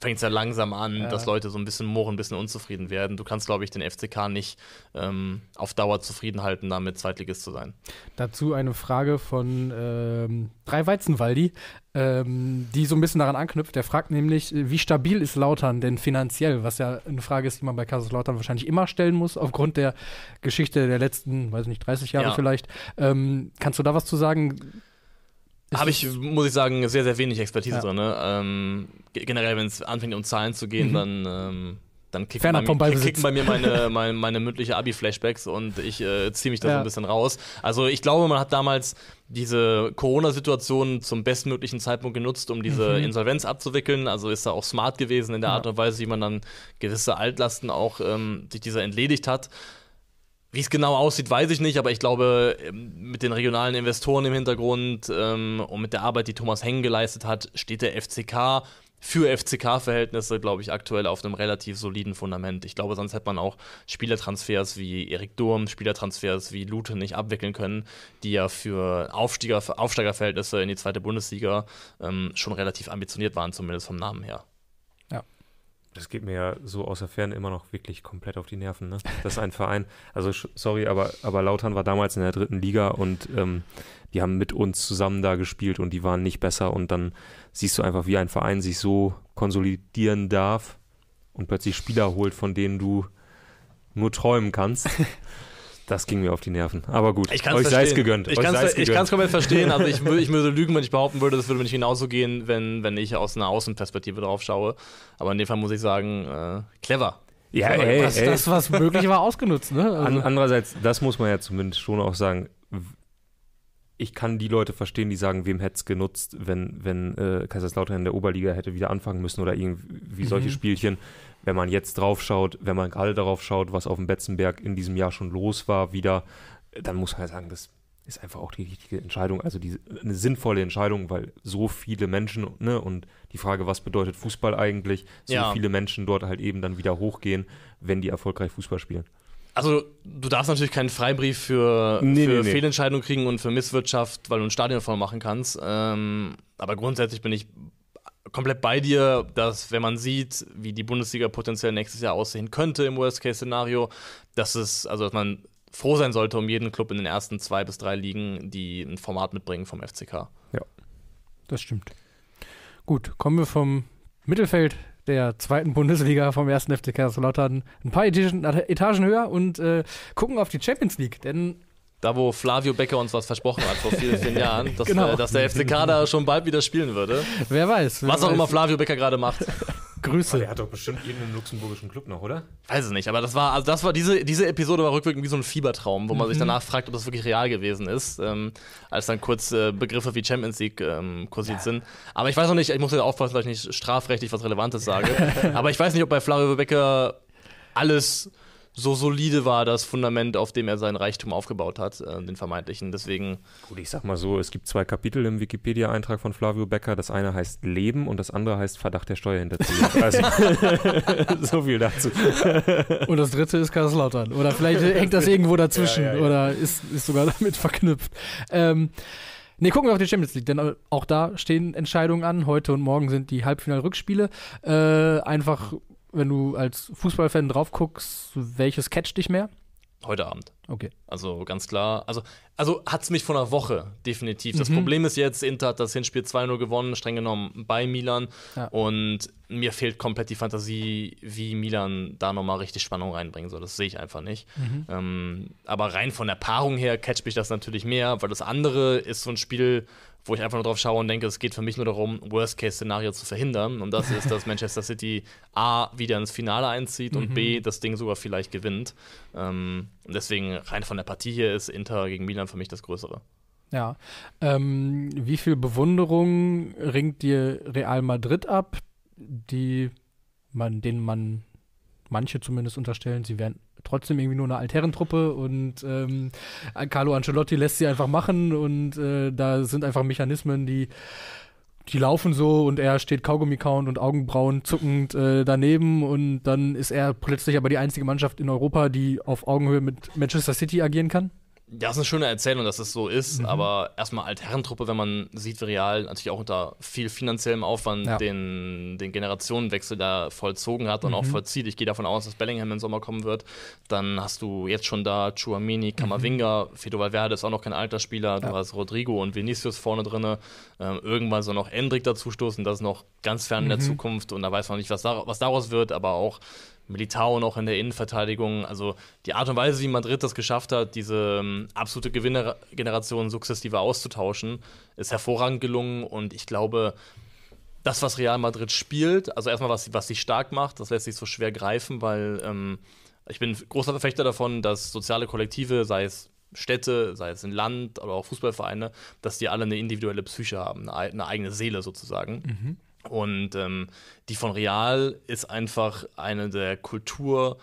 fängt es ja langsam an, ja. dass Leute so ein bisschen murren, ein bisschen unzufrieden werden. Du kannst, glaube ich, den FCK nicht ähm, auf Dauer zufrieden halten, damit Zweitligist zu sein. Dazu eine Frage von ähm, Drei Weizenwaldi, ähm, die so ein bisschen daran anknüpft. Der fragt nämlich, wie stabil ist Lautern denn finanziell? Was ja eine Frage ist, die man bei Kaiserslautern wahrscheinlich immer stellen muss, aufgrund der Geschichte der letzten, weiß nicht, 30 Jahre ja. vielleicht. Ähm, kannst du da was zu sagen? Habe ich, muss ich sagen, sehr, sehr wenig Expertise ja. drin. Ne? Ähm, generell, wenn es anfängt, um Zahlen zu gehen, mhm. dann, ähm, dann kicken bei, mir, kicken bei mir meine, meine, meine mündliche Abi-Flashbacks und ich äh, ziehe mich da ja. so ein bisschen raus. Also ich glaube, man hat damals diese Corona-Situation zum bestmöglichen Zeitpunkt genutzt, um diese mhm. Insolvenz abzuwickeln. Also ist da auch smart gewesen in der Art und Weise, wie man dann gewisse Altlasten auch ähm, sich dieser entledigt hat. Wie es genau aussieht, weiß ich nicht, aber ich glaube, ähm, mit den regionalen Investoren im Hintergrund ähm, und mit der Arbeit, die Thomas Hengen geleistet hat, steht der FCK für FCK-Verhältnisse, glaube ich, aktuell auf einem relativ soliden Fundament. Ich glaube, sonst hätte man auch Spielertransfers wie Erik Durm, Spielertransfers wie Lute nicht abwickeln können, die ja für Aufsteiger, Aufsteigerverhältnisse in die zweite Bundesliga ähm, schon relativ ambitioniert waren, zumindest vom Namen her. Das geht mir ja so aus der Ferne immer noch wirklich komplett auf die Nerven. Ne? Das ein Verein, also sorry, aber, aber Lautern war damals in der dritten Liga und ähm, die haben mit uns zusammen da gespielt und die waren nicht besser. Und dann siehst du einfach, wie ein Verein sich so konsolidieren darf und plötzlich Spieler holt, von denen du nur träumen kannst. Das ging mir auf die Nerven. Aber gut, ich euch sei es gegönnt. Ich kann es komplett verstehen. Also ich, ich würde lügen, wenn ich behaupten würde, das würde mir nicht genauso gehen, wenn, wenn ich aus einer Außenperspektive drauf schaue. Aber in dem Fall muss ich sagen, äh, clever. Ja, Aber ey, das, ey. das, was möglich war, ausgenutzt. Ne? Also, An, andererseits, das muss man ja zumindest schon auch sagen. Ich kann die Leute verstehen, die sagen, wem hätte es genutzt, wenn, wenn äh, Kaiserslautern in der Oberliga hätte wieder anfangen müssen oder irgendwie solche Mhm. Spielchen. Wenn man jetzt drauf schaut, wenn man gerade darauf schaut, was auf dem Betzenberg in diesem Jahr schon los war, wieder, dann muss man ja sagen, das ist einfach auch die richtige Entscheidung, also die, eine sinnvolle Entscheidung, weil so viele Menschen, ne, und die Frage, was bedeutet Fußball eigentlich, so Ja. viele Menschen dort halt eben dann wieder hochgehen, wenn die erfolgreich Fußball spielen. Also, du darfst natürlich keinen Freibrief für, Nee, für nee, nee. Fehlentscheidungen kriegen und für Misswirtschaft, weil du ein Stadion voll machen kannst. Ähm, aber grundsätzlich bin ich komplett bei dir, dass wenn man sieht, wie die Bundesliga potenziell nächstes Jahr aussehen könnte im Worst-Case-Szenario, dass es, also dass man froh sein sollte um jeden Club in den ersten zwei bis drei Ligen, die ein Format mitbringen vom FCK. das stimmt. Gut, kommen wir vom Mittelfeld der zweiten Bundesliga vom ersten FC Kaiserslautern ein paar Etagen, Etagen höher und äh, gucken auf die Champions League. Denn Da, wo Flavio Becker uns was versprochen hat vor vielen, vielen Jahren, dass, Genau. äh, dass der FCK da schon bald wieder spielen würde. wer weiß. Wer Was auch weiß. immer Flavio Becker gerade macht. Grüße. hat doch bestimmt irgendeinen luxemburgischen Club noch, oder? Weiß es nicht, aber das war, also das war diese, diese Episode war rückwirkend wie so ein Fiebertraum, wo man Mhm. sich danach fragt, ob das wirklich real gewesen ist, ähm, als dann kurz äh, Begriffe wie Champions League ähm, kursiert sind. Aber ich weiß noch nicht, ich muss jetzt aufpassen, dass ich nicht strafrechtlich was Relevantes sage. aber ich weiß nicht, ob bei Flavio Becker alles so solide war, das Fundament, auf dem er seinen Reichtum aufgebaut hat, äh, den vermeintlichen. Deswegen, Gut, ich sag mal so, es gibt zwei Kapitel im Wikipedia-Eintrag von Flavio Becker. Das eine heißt Leben und das andere heißt Verdacht der Steuerhinterziehung. Also, so viel dazu. Und das dritte ist Kaiserslautern. Oder vielleicht hängt das irgendwo dazwischen Ja, ja, ja. oder ist, ist sogar damit verknüpft. Ähm, ne, gucken wir auf die Champions League, denn auch da stehen Entscheidungen an. Heute und morgen sind die Halbfinal-Rückspiele. Äh, einfach, wenn du als Fußballfan drauf guckst, welches catcht dich mehr? heute Abend. Okay. Also ganz klar. Also, also hat es mich vor einer Woche definitiv. Das Mhm. Problem ist jetzt, Inter hat das Hinspiel 2-0 gewonnen, streng genommen bei Milan. Ja. Und mir fehlt komplett die Fantasie, wie Milan da nochmal richtig Spannung reinbringen soll. Das sehe ich einfach nicht. Mhm. Ähm, aber rein von der Paarung her catcht mich das natürlich mehr, weil das andere ist so ein Spiel, wo ich einfach nur drauf schaue und denke, es geht für mich nur darum, Worst-Case-Szenario zu verhindern. Und das ist, dass Manchester City A wieder ins Finale einzieht und B das Ding sogar vielleicht gewinnt. Ähm, und deswegen rein von der Partie hier ist Inter gegen Milan für mich das Größere. Ja. Ähm, wie viel Bewunderung ringt dir Real Madrid ab, die man, denen man manche zumindest unterstellen, sie wären trotzdem irgendwie nur eine Altherrentruppe und ähm, Carlo Ancelotti lässt sie einfach machen und äh, da sind einfach Mechanismen, die die laufen so und er steht Kaugummi count und Augenbrauen zuckend äh, daneben und dann ist er plötzlich aber die einzige Mannschaft in Europa, die auf Augenhöhe mit Manchester City agieren kann. Ja, ist eine schöne Erzählung, dass es so ist, Mhm. aber erstmal Altherrentruppe, wenn man sieht, wie Real natürlich auch unter viel finanziellem Aufwand Ja. den, den Generationenwechsel da vollzogen hat und auch Mhm. vollzieht. Ich gehe davon aus, dass Bellingham im Sommer kommen wird. Dann hast du jetzt schon da Chuamini, Kamavinga, Fede Valverde ist auch noch kein alter Spieler. Du Mhm. Ja. hast Rodrigo und Vinicius vorne drin. Ähm, irgendwann soll noch Endrick dazustoßen, das ist noch ganz fern in der Mhm. Zukunft und da weiß man nicht, was, da, was daraus wird, aber auch Militao noch in der Innenverteidigung. Also die Art und Weise, wie Madrid das geschafft hat, diese ähm, absolute Gewinnergeneration sukzessive auszutauschen, ist hervorragend gelungen. Und ich glaube, das, was Real Madrid spielt, also erstmal, was, was sie stark macht, das lässt sich so schwer greifen, weil ähm, ich bin großer Verfechter davon, dass soziale Kollektive, sei es Städte, sei es ein Land oder auch Fußballvereine, dass die alle eine individuelle Psyche haben, eine, ei- eine eigene Seele sozusagen. Und ähm, die von Real ist einfach eine der Kultur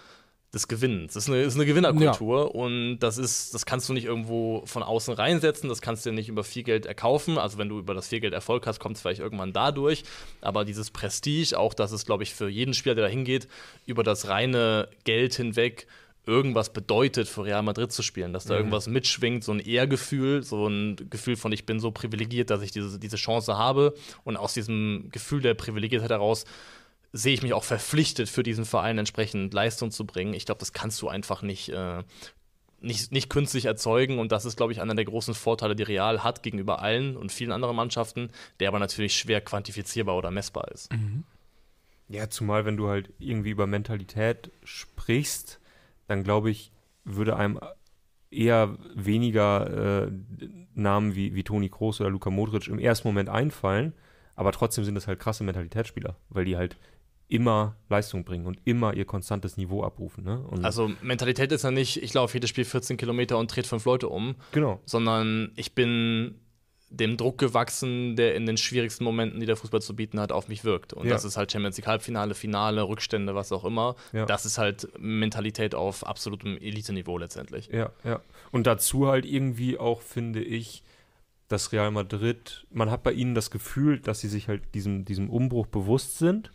des Gewinnens. Das ist eine, ist eine Gewinnerkultur und das ist, das kannst du nicht irgendwo von außen reinsetzen, das kannst du dir nicht über viel Geld erkaufen. Also wenn du über das viel Geld Erfolg hast, kommt es vielleicht irgendwann dadurch. Aber dieses Prestige, auch das ist, glaube ich, für jeden Spieler, der da hingeht, über das reine Geld hinweg irgendwas bedeutet, für Real Madrid zu spielen, dass da irgendwas mitschwingt, so ein Ehrgefühl, so ein Gefühl von, ich bin so privilegiert, dass ich diese, diese Chance habe. Und aus diesem Gefühl der Privilegiertheit heraus sehe ich mich auch verpflichtet, für diesen Verein entsprechend Leistung zu bringen. Ich glaube, das kannst du einfach nicht, äh, nicht, nicht künstlich erzeugen. Und das ist, glaube ich, einer der großen Vorteile, die Real hat gegenüber allen und vielen anderen Mannschaften, der aber natürlich schwer quantifizierbar oder messbar ist. Ja, zumal wenn du halt irgendwie über Mentalität sprichst, dann glaube ich, würde einem eher weniger äh, Namen wie, wie Toni Kroos oder Luka Modric im ersten Moment einfallen, aber trotzdem sind das halt krasse Mentalitätsspieler, weil die halt immer Leistung bringen und immer ihr konstantes Niveau abrufen. Ne? also Mentalität ist ja nicht, ich laufe jedes Spiel 14 Kilometer und trete fünf Leute um. Genau. Sondern ich bin dem Druck gewachsen, der in den schwierigsten Momenten, die der Fußball zu bieten hat, auf mich wirkt. Und ja. das ist halt Champions League Halbfinale, Finale, Rückstände, was auch immer. Ja. Das ist halt Mentalität auf absolutem Elite-Niveau letztendlich. Ja, ja. Und dazu halt irgendwie auch, finde ich, dass Real Madrid, man hat bei ihnen das Gefühl, dass sie sich halt diesem, diesem Umbruch bewusst sind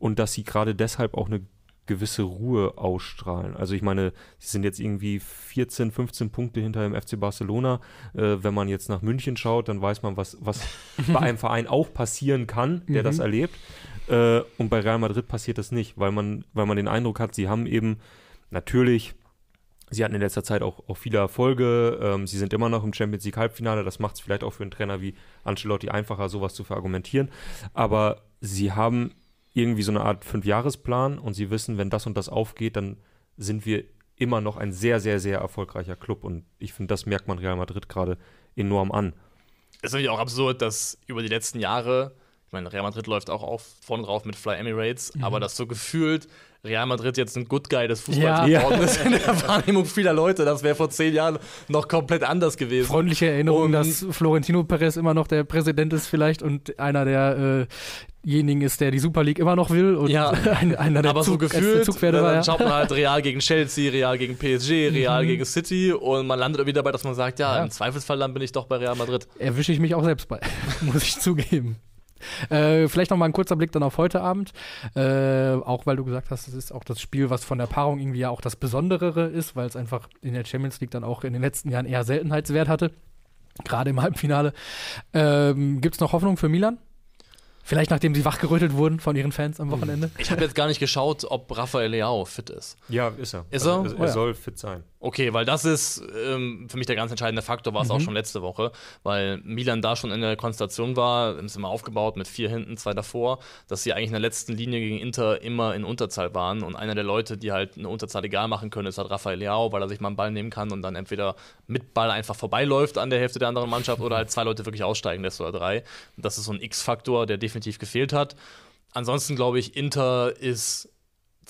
und dass sie gerade deshalb auch eine gewisse Ruhe ausstrahlen. Also ich meine, sie sind jetzt irgendwie 14, 15 Punkte hinter dem FC Barcelona. Äh, wenn man jetzt nach München schaut, dann weiß man, was, was bei einem Verein auch passieren kann, der mhm. das erlebt. Äh, und bei Real Madrid passiert das nicht, weil man, weil man den Eindruck hat, sie haben eben natürlich Sie hatten in letzter Zeit auch, auch viele Erfolge. Ähm, sie sind immer noch im Champions League Halbfinale. Das macht es vielleicht auch für einen Trainer wie Ancelotti einfacher, sowas zu verargumentieren. Aber sie haben irgendwie so eine Art Fünfjahresplan und sie wissen, wenn das und das aufgeht, dann sind wir immer noch ein sehr, sehr, sehr erfolgreicher Club. Und ich finde, das merkt man Real Madrid gerade enorm an. Es ist natürlich auch absurd, dass über die letzten Jahre, ich meine, Real Madrid läuft auch auf, vorne drauf mit Fly Emirates, mhm. aber das so gefühlt Real Madrid jetzt ein Good Guy des Fußballs ja. geworden ist in der Wahrnehmung vieler Leute. Das wäre vor zehn Jahren noch komplett anders gewesen. Freundliche Erinnerung, und dass Florentino Perez immer noch der Präsident ist vielleicht und einer der äh, ist, der die Super League immer noch will und ja, einer der, aber Zug, so gefühlt, Zugpferde dann war. Dann schaut man halt Real gegen Chelsea, Real gegen PSG, Real mhm. gegen City und man landet irgendwie dabei, dass man sagt, ja, ja, im Zweifelsfall dann bin ich doch bei Real Madrid. Erwische ich mich auch selbst bei, muss ich zugeben. Äh, vielleicht noch mal ein kurzer Blick dann auf heute Abend. Äh, auch weil du gesagt hast, es ist auch das Spiel, was von der Paarung irgendwie ja auch das Besonderere ist, weil es einfach in der Champions League dann auch in den letzten Jahren eher Seltenheitswert hatte. Gerade im Halbfinale. Ähm, Gibt es noch Hoffnung für Milan? Vielleicht nachdem sie wachgerüttelt wurden von ihren Fans am Wochenende? Ich habe jetzt gar nicht geschaut, ob Rafael Leao fit ist. Ja, ist er. Ist er? Also, er, er soll fit sein. Okay, weil das ist ähm, für mich der ganz entscheidende Faktor, war es mhm. auch schon letzte Woche, weil Milan da schon in der Konstellation war, sind immer aufgebaut mit vier hinten, zwei davor, dass sie eigentlich in der letzten Linie gegen Inter immer in Unterzahl waren und einer der Leute, die halt eine Unterzahl egal machen können, ist halt Rafael Leao, weil er sich mal einen Ball nehmen kann und dann entweder mit Ball einfach vorbeiläuft an der Hälfte der anderen Mannschaft oder halt zwei Leute wirklich aussteigen lässt oder drei. Das ist so ein X-Faktor, der definitiv gefehlt hat. Ansonsten glaube ich, Inter ist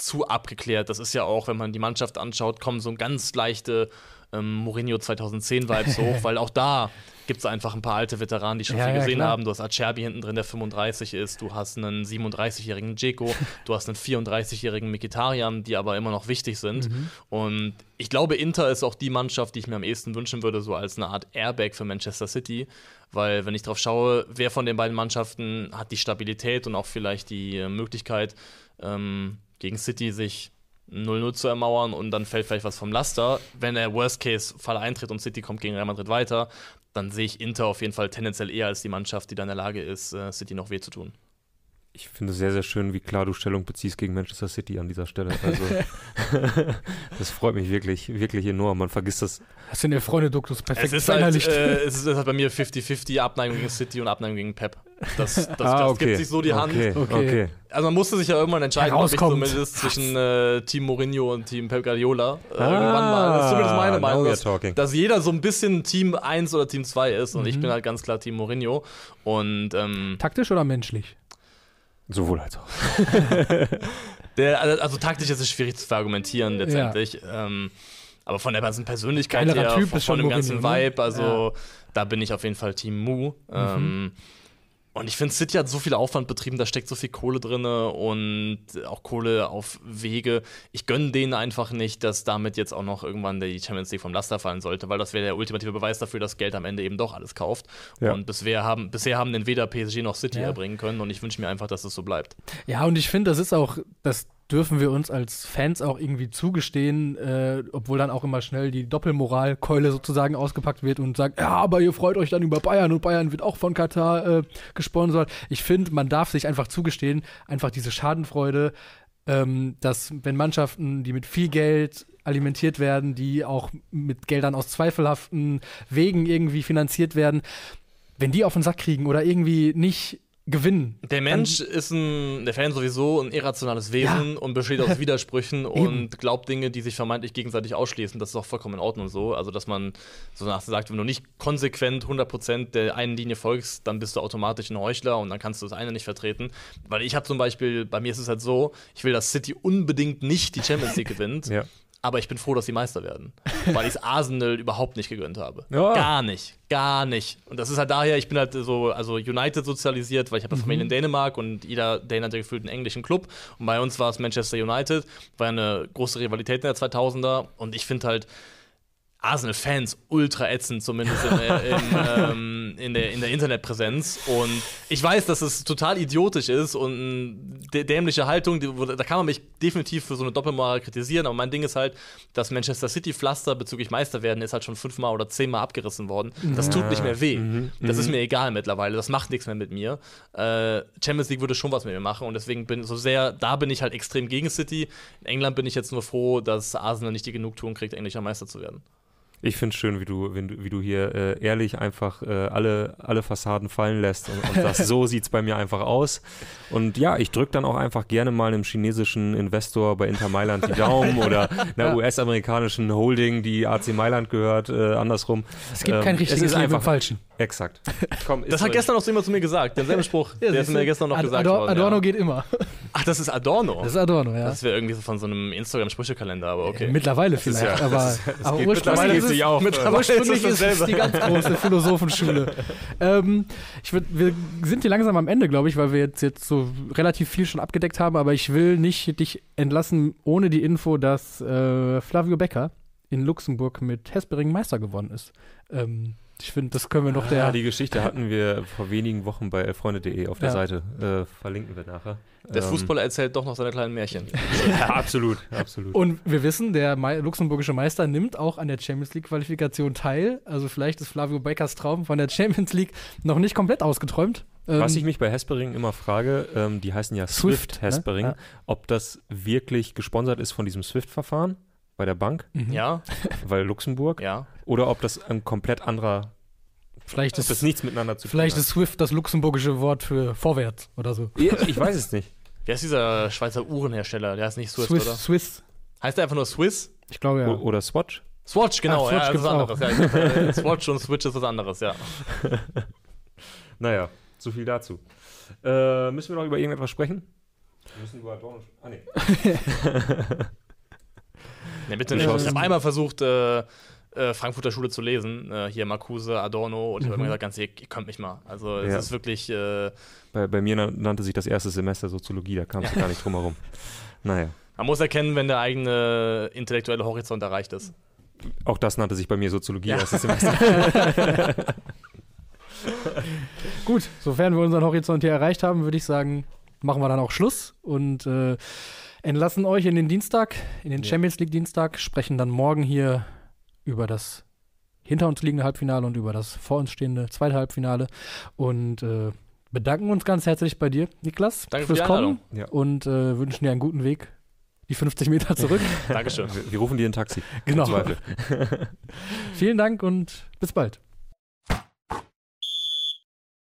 zu abgeklärt. Das ist ja auch, wenn man die Mannschaft anschaut, kommen so ganz leichte ähm, Mourinho 2010-Vibes hoch, weil auch da gibt es einfach ein paar alte Veteranen, die schon ja, viel gesehen ja, haben. Du hast Acerbi hinten drin, der 35 ist, du hast einen 37-jährigen Dzeko, du hast einen 34-jährigen Mikitarian, die aber immer noch wichtig sind. Mhm. Und ich glaube, Inter ist auch die Mannschaft, die ich mir am ehesten wünschen würde, so als eine Art Airbag für Manchester City. Weil, wenn ich drauf schaue, wer von den beiden Mannschaften hat die Stabilität und auch vielleicht die äh, Möglichkeit, ähm, gegen City sich 0-0 zu ermauern und dann fällt vielleicht was vom Laster. Wenn der Worst-Case-Fall eintritt und City kommt gegen Real Madrid weiter, dann sehe ich Inter auf jeden Fall tendenziell eher als die Mannschaft, die dann in der Lage ist, äh, City noch weh zu tun. Ich finde es sehr, sehr schön, wie klar du Stellung beziehst gegen Manchester City an dieser Stelle. Also, das freut mich wirklich, wirklich enorm. Man vergisst das. Hast du in der Freunde-Duktus perfekt es ist, halt, äh, es ist halt bei mir 50-50 Abneigung gegen City und Abneigung gegen Pep. Das, das, ah, okay. gibt sich so die Hand. Okay. okay. Also man musste sich ja irgendwann entscheiden, ob ich zumindest zwischen äh, Team Mourinho und Team Pep Guardiola äh, ah, irgendwann mal. Das ist zumindest meine Meinung, dass, dass, jeder so ein bisschen Team 1 oder Team 2 ist und mhm. ich bin halt ganz klar Team Mourinho. Und, ähm, Taktisch oder menschlich? Sowohl als auch. Der, also, also, taktisch ist es schwierig zu verargumentieren letztendlich. Ja. Ähm, aber von der ganzen Persönlichkeit Geilerer her, von, von dem ganzen ne? Vibe, also ja. da bin ich auf jeden Fall Team Mu. Mhm. Ähm, und ich finde, City hat so viel Aufwand betrieben, da steckt so viel Kohle drin und auch Kohle auf Wege. Ich gönne denen einfach nicht, dass damit jetzt auch noch irgendwann die Champions League vom Laster fallen sollte, weil das wäre der ultimative Beweis dafür, dass Geld am Ende eben doch alles kauft. Ja. Und bisher haben, bisher haben den weder PSG noch City ja. erbringen können und ich wünsche mir einfach, dass es so bleibt. Ja, und ich finde, das ist auch das dürfen wir uns als Fans auch irgendwie zugestehen, äh, obwohl dann auch immer schnell die Doppelmoralkeule sozusagen ausgepackt wird und sagt, ja, aber ihr freut euch dann über Bayern und Bayern wird auch von Katar äh, gesponsert. Ich finde, man darf sich einfach zugestehen, einfach diese Schadenfreude, ähm, dass wenn Mannschaften, die mit viel Geld alimentiert werden, die auch mit Geldern aus zweifelhaften Wegen irgendwie finanziert werden, wenn die auf den Sack kriegen oder irgendwie nicht gewinnen. Der Mensch ist ein, der Fan sowieso ein irrationales Wesen und besteht aus Widersprüchen und glaubt Dinge, die sich vermeintlich gegenseitig ausschließen. Das ist auch vollkommen in Ordnung so. Also, dass man so nach sagt, wenn du nicht konsequent 100% der einen Linie folgst, dann bist du automatisch ein Heuchler und dann kannst du das eine nicht vertreten. Weil ich habe zum Beispiel, bei mir ist es halt so, ich will, dass City unbedingt nicht die Champions League gewinnt. Ja. Aber ich bin froh, dass sie Meister werden. Weil ich es Arsenal überhaupt nicht gegönnt habe. Ja. Gar nicht. Gar nicht. Und das ist halt daher, ich bin halt so, also United sozialisiert, weil ich habe eine Familie in Dänemark und jeder Däne hat ja gefühlt einen englischen Club. Und bei uns war es Manchester United, war eine große Rivalität in der 2000er. Und ich finde halt, Arsenal-Fans ultra ätzend, zumindest in, der- in, ähm, in, der, in der Internetpräsenz. Und ich weiß, dass es total idiotisch ist und eine dämliche Haltung, da kann man mich definitiv für so eine Doppelmoral kritisieren, aber mein Ding ist halt, das Manchester City-Pflaster bezüglich Meister werden ist halt schon fünfmal oder zehnmal abgerissen worden. Das tut nicht mehr weh. Das ist mir egal mittlerweile, das macht nichts mehr mit mir. Äh, Champions League würde schon was mit mir machen und deswegen bin so sehr, da bin ich halt extrem gegen City. In England bin ich jetzt nur froh, dass Arsenal nicht die Genugtuung kriegt, englischer Meister zu werden. Ich finde es schön, wie du, du, wie du hier äh, ehrlich einfach äh, alle, alle Fassaden fallen lässt und, und sagst, so sieht es bei mir einfach aus. Und ja, ich drücke dann auch einfach gerne mal einem chinesischen Investor bei Inter Mailand die Daumen oder einer US-amerikanischen Holding, die AC Mailand gehört, äh, andersrum. Es gibt Ähm, kein es richtiges ist Leben im einfach- Falschen. Exakt. Komm, ist Das hat so. gestern auch so jemand zu mir gesagt, denselben Spruch. der ist mir gestern noch Ad gesagt Ador worden. Adorno ja. geht immer. Ach, das ist Adorno. Das ist Adorno, ja. Das wäre irgendwie so von so einem Instagram-Sprüchekalender, aber okay. Mittlerweile vielleicht, ja- aber, das es aber geht ursprünglich mittlerweile ist es, auch. Mittlerweile ursprünglich ist es ist es die ganz große Philosophenschule. ähm, ich würd, wir sind hier langsam am Ende, glaube ich, weil wir jetzt, jetzt so relativ viel schon abgedeckt haben, aber ich will nicht dich entlassen ohne die Info, dass äh, Flavio Becker in Luxemburg mit Hespering Meister geworden ist. Ähm, ich finde, das können wir noch der. Ja, die Geschichte hatten wir vor wenigen Wochen bei elfreunde.de auf der Ja. Seite. Äh, verlinken wir nachher. Der Ähm, Fußballer erzählt doch noch seine kleinen Märchen. Ja, absolut, absolut. Und wir wissen, der Mei luxemburgische Meister nimmt auch an der Champions League-Qualifikation teil. Also vielleicht ist Flavio Beckers Traum von der Champions League noch nicht komplett ausgeträumt. Was Ähm, ich mich bei Hespering immer frage, ähm, die heißen ja Swift, Swift, ne? Hespering, Ja. ob das wirklich gesponsert ist von diesem Swift-Verfahren bei der Bank, mhm. Ja, weil Luxemburg, ja. oder ob das ein komplett anderer, Vielleicht ob das ist, nichts miteinander zu vielleicht tun ist Swift das luxemburgische Wort für vorwärts oder so. Ja, ich weiß es nicht. Wer ist dieser Schweizer Uhrenhersteller? Der heißt nicht Swift, Swiss, oder? Swiss. Heißt der einfach nur Swiss? Ich glaube ja. O oder Swatch? Swatch, genau. Ach, Swatch ja, das ist was anderes. Ja, dachte, äh, Swatch und Switch ist was anderes, ja. Naja, so viel dazu. Äh, müssen wir noch über irgendetwas sprechen? Wir müssen über Adorno Ah, nee. Nee, bitte nicht. Ich habe einmal versucht, äh, äh, Frankfurter Schule zu lesen. Äh, hier Marcuse, Adorno. Und ich habe Mhm. immer gesagt, ganz ehrlich, ihr könnt mich mal. Also, es Ja. ist wirklich. Äh, Bei, bei mir nan- nannte sich das erste Semester Soziologie, da kam es gar nicht drum herum. Naja, man muss erkennen, wenn der eigene intellektuelle Horizont erreicht ist. auch das nannte sich bei mir Soziologie Ja. erstes Semester. Gut, sofern wir unseren Horizont hier erreicht haben, würde ich sagen, machen wir dann auch Schluss und äh, entlassen euch in den Dienstag, in den Ja. Champions League Dienstag, sprechen dann morgen hier über das hinter uns liegende Halbfinale und über das vor uns stehende zweite Halbfinale und äh, bedanken uns ganz herzlich bei dir, Niklas, Danke für fürs die Kommen Ja. und äh, wünschen dir einen guten Weg, die 50 Meter zurück. Dankeschön. Wir, wir rufen dir ein Taxi. genau. Vielen Dank und bis bald.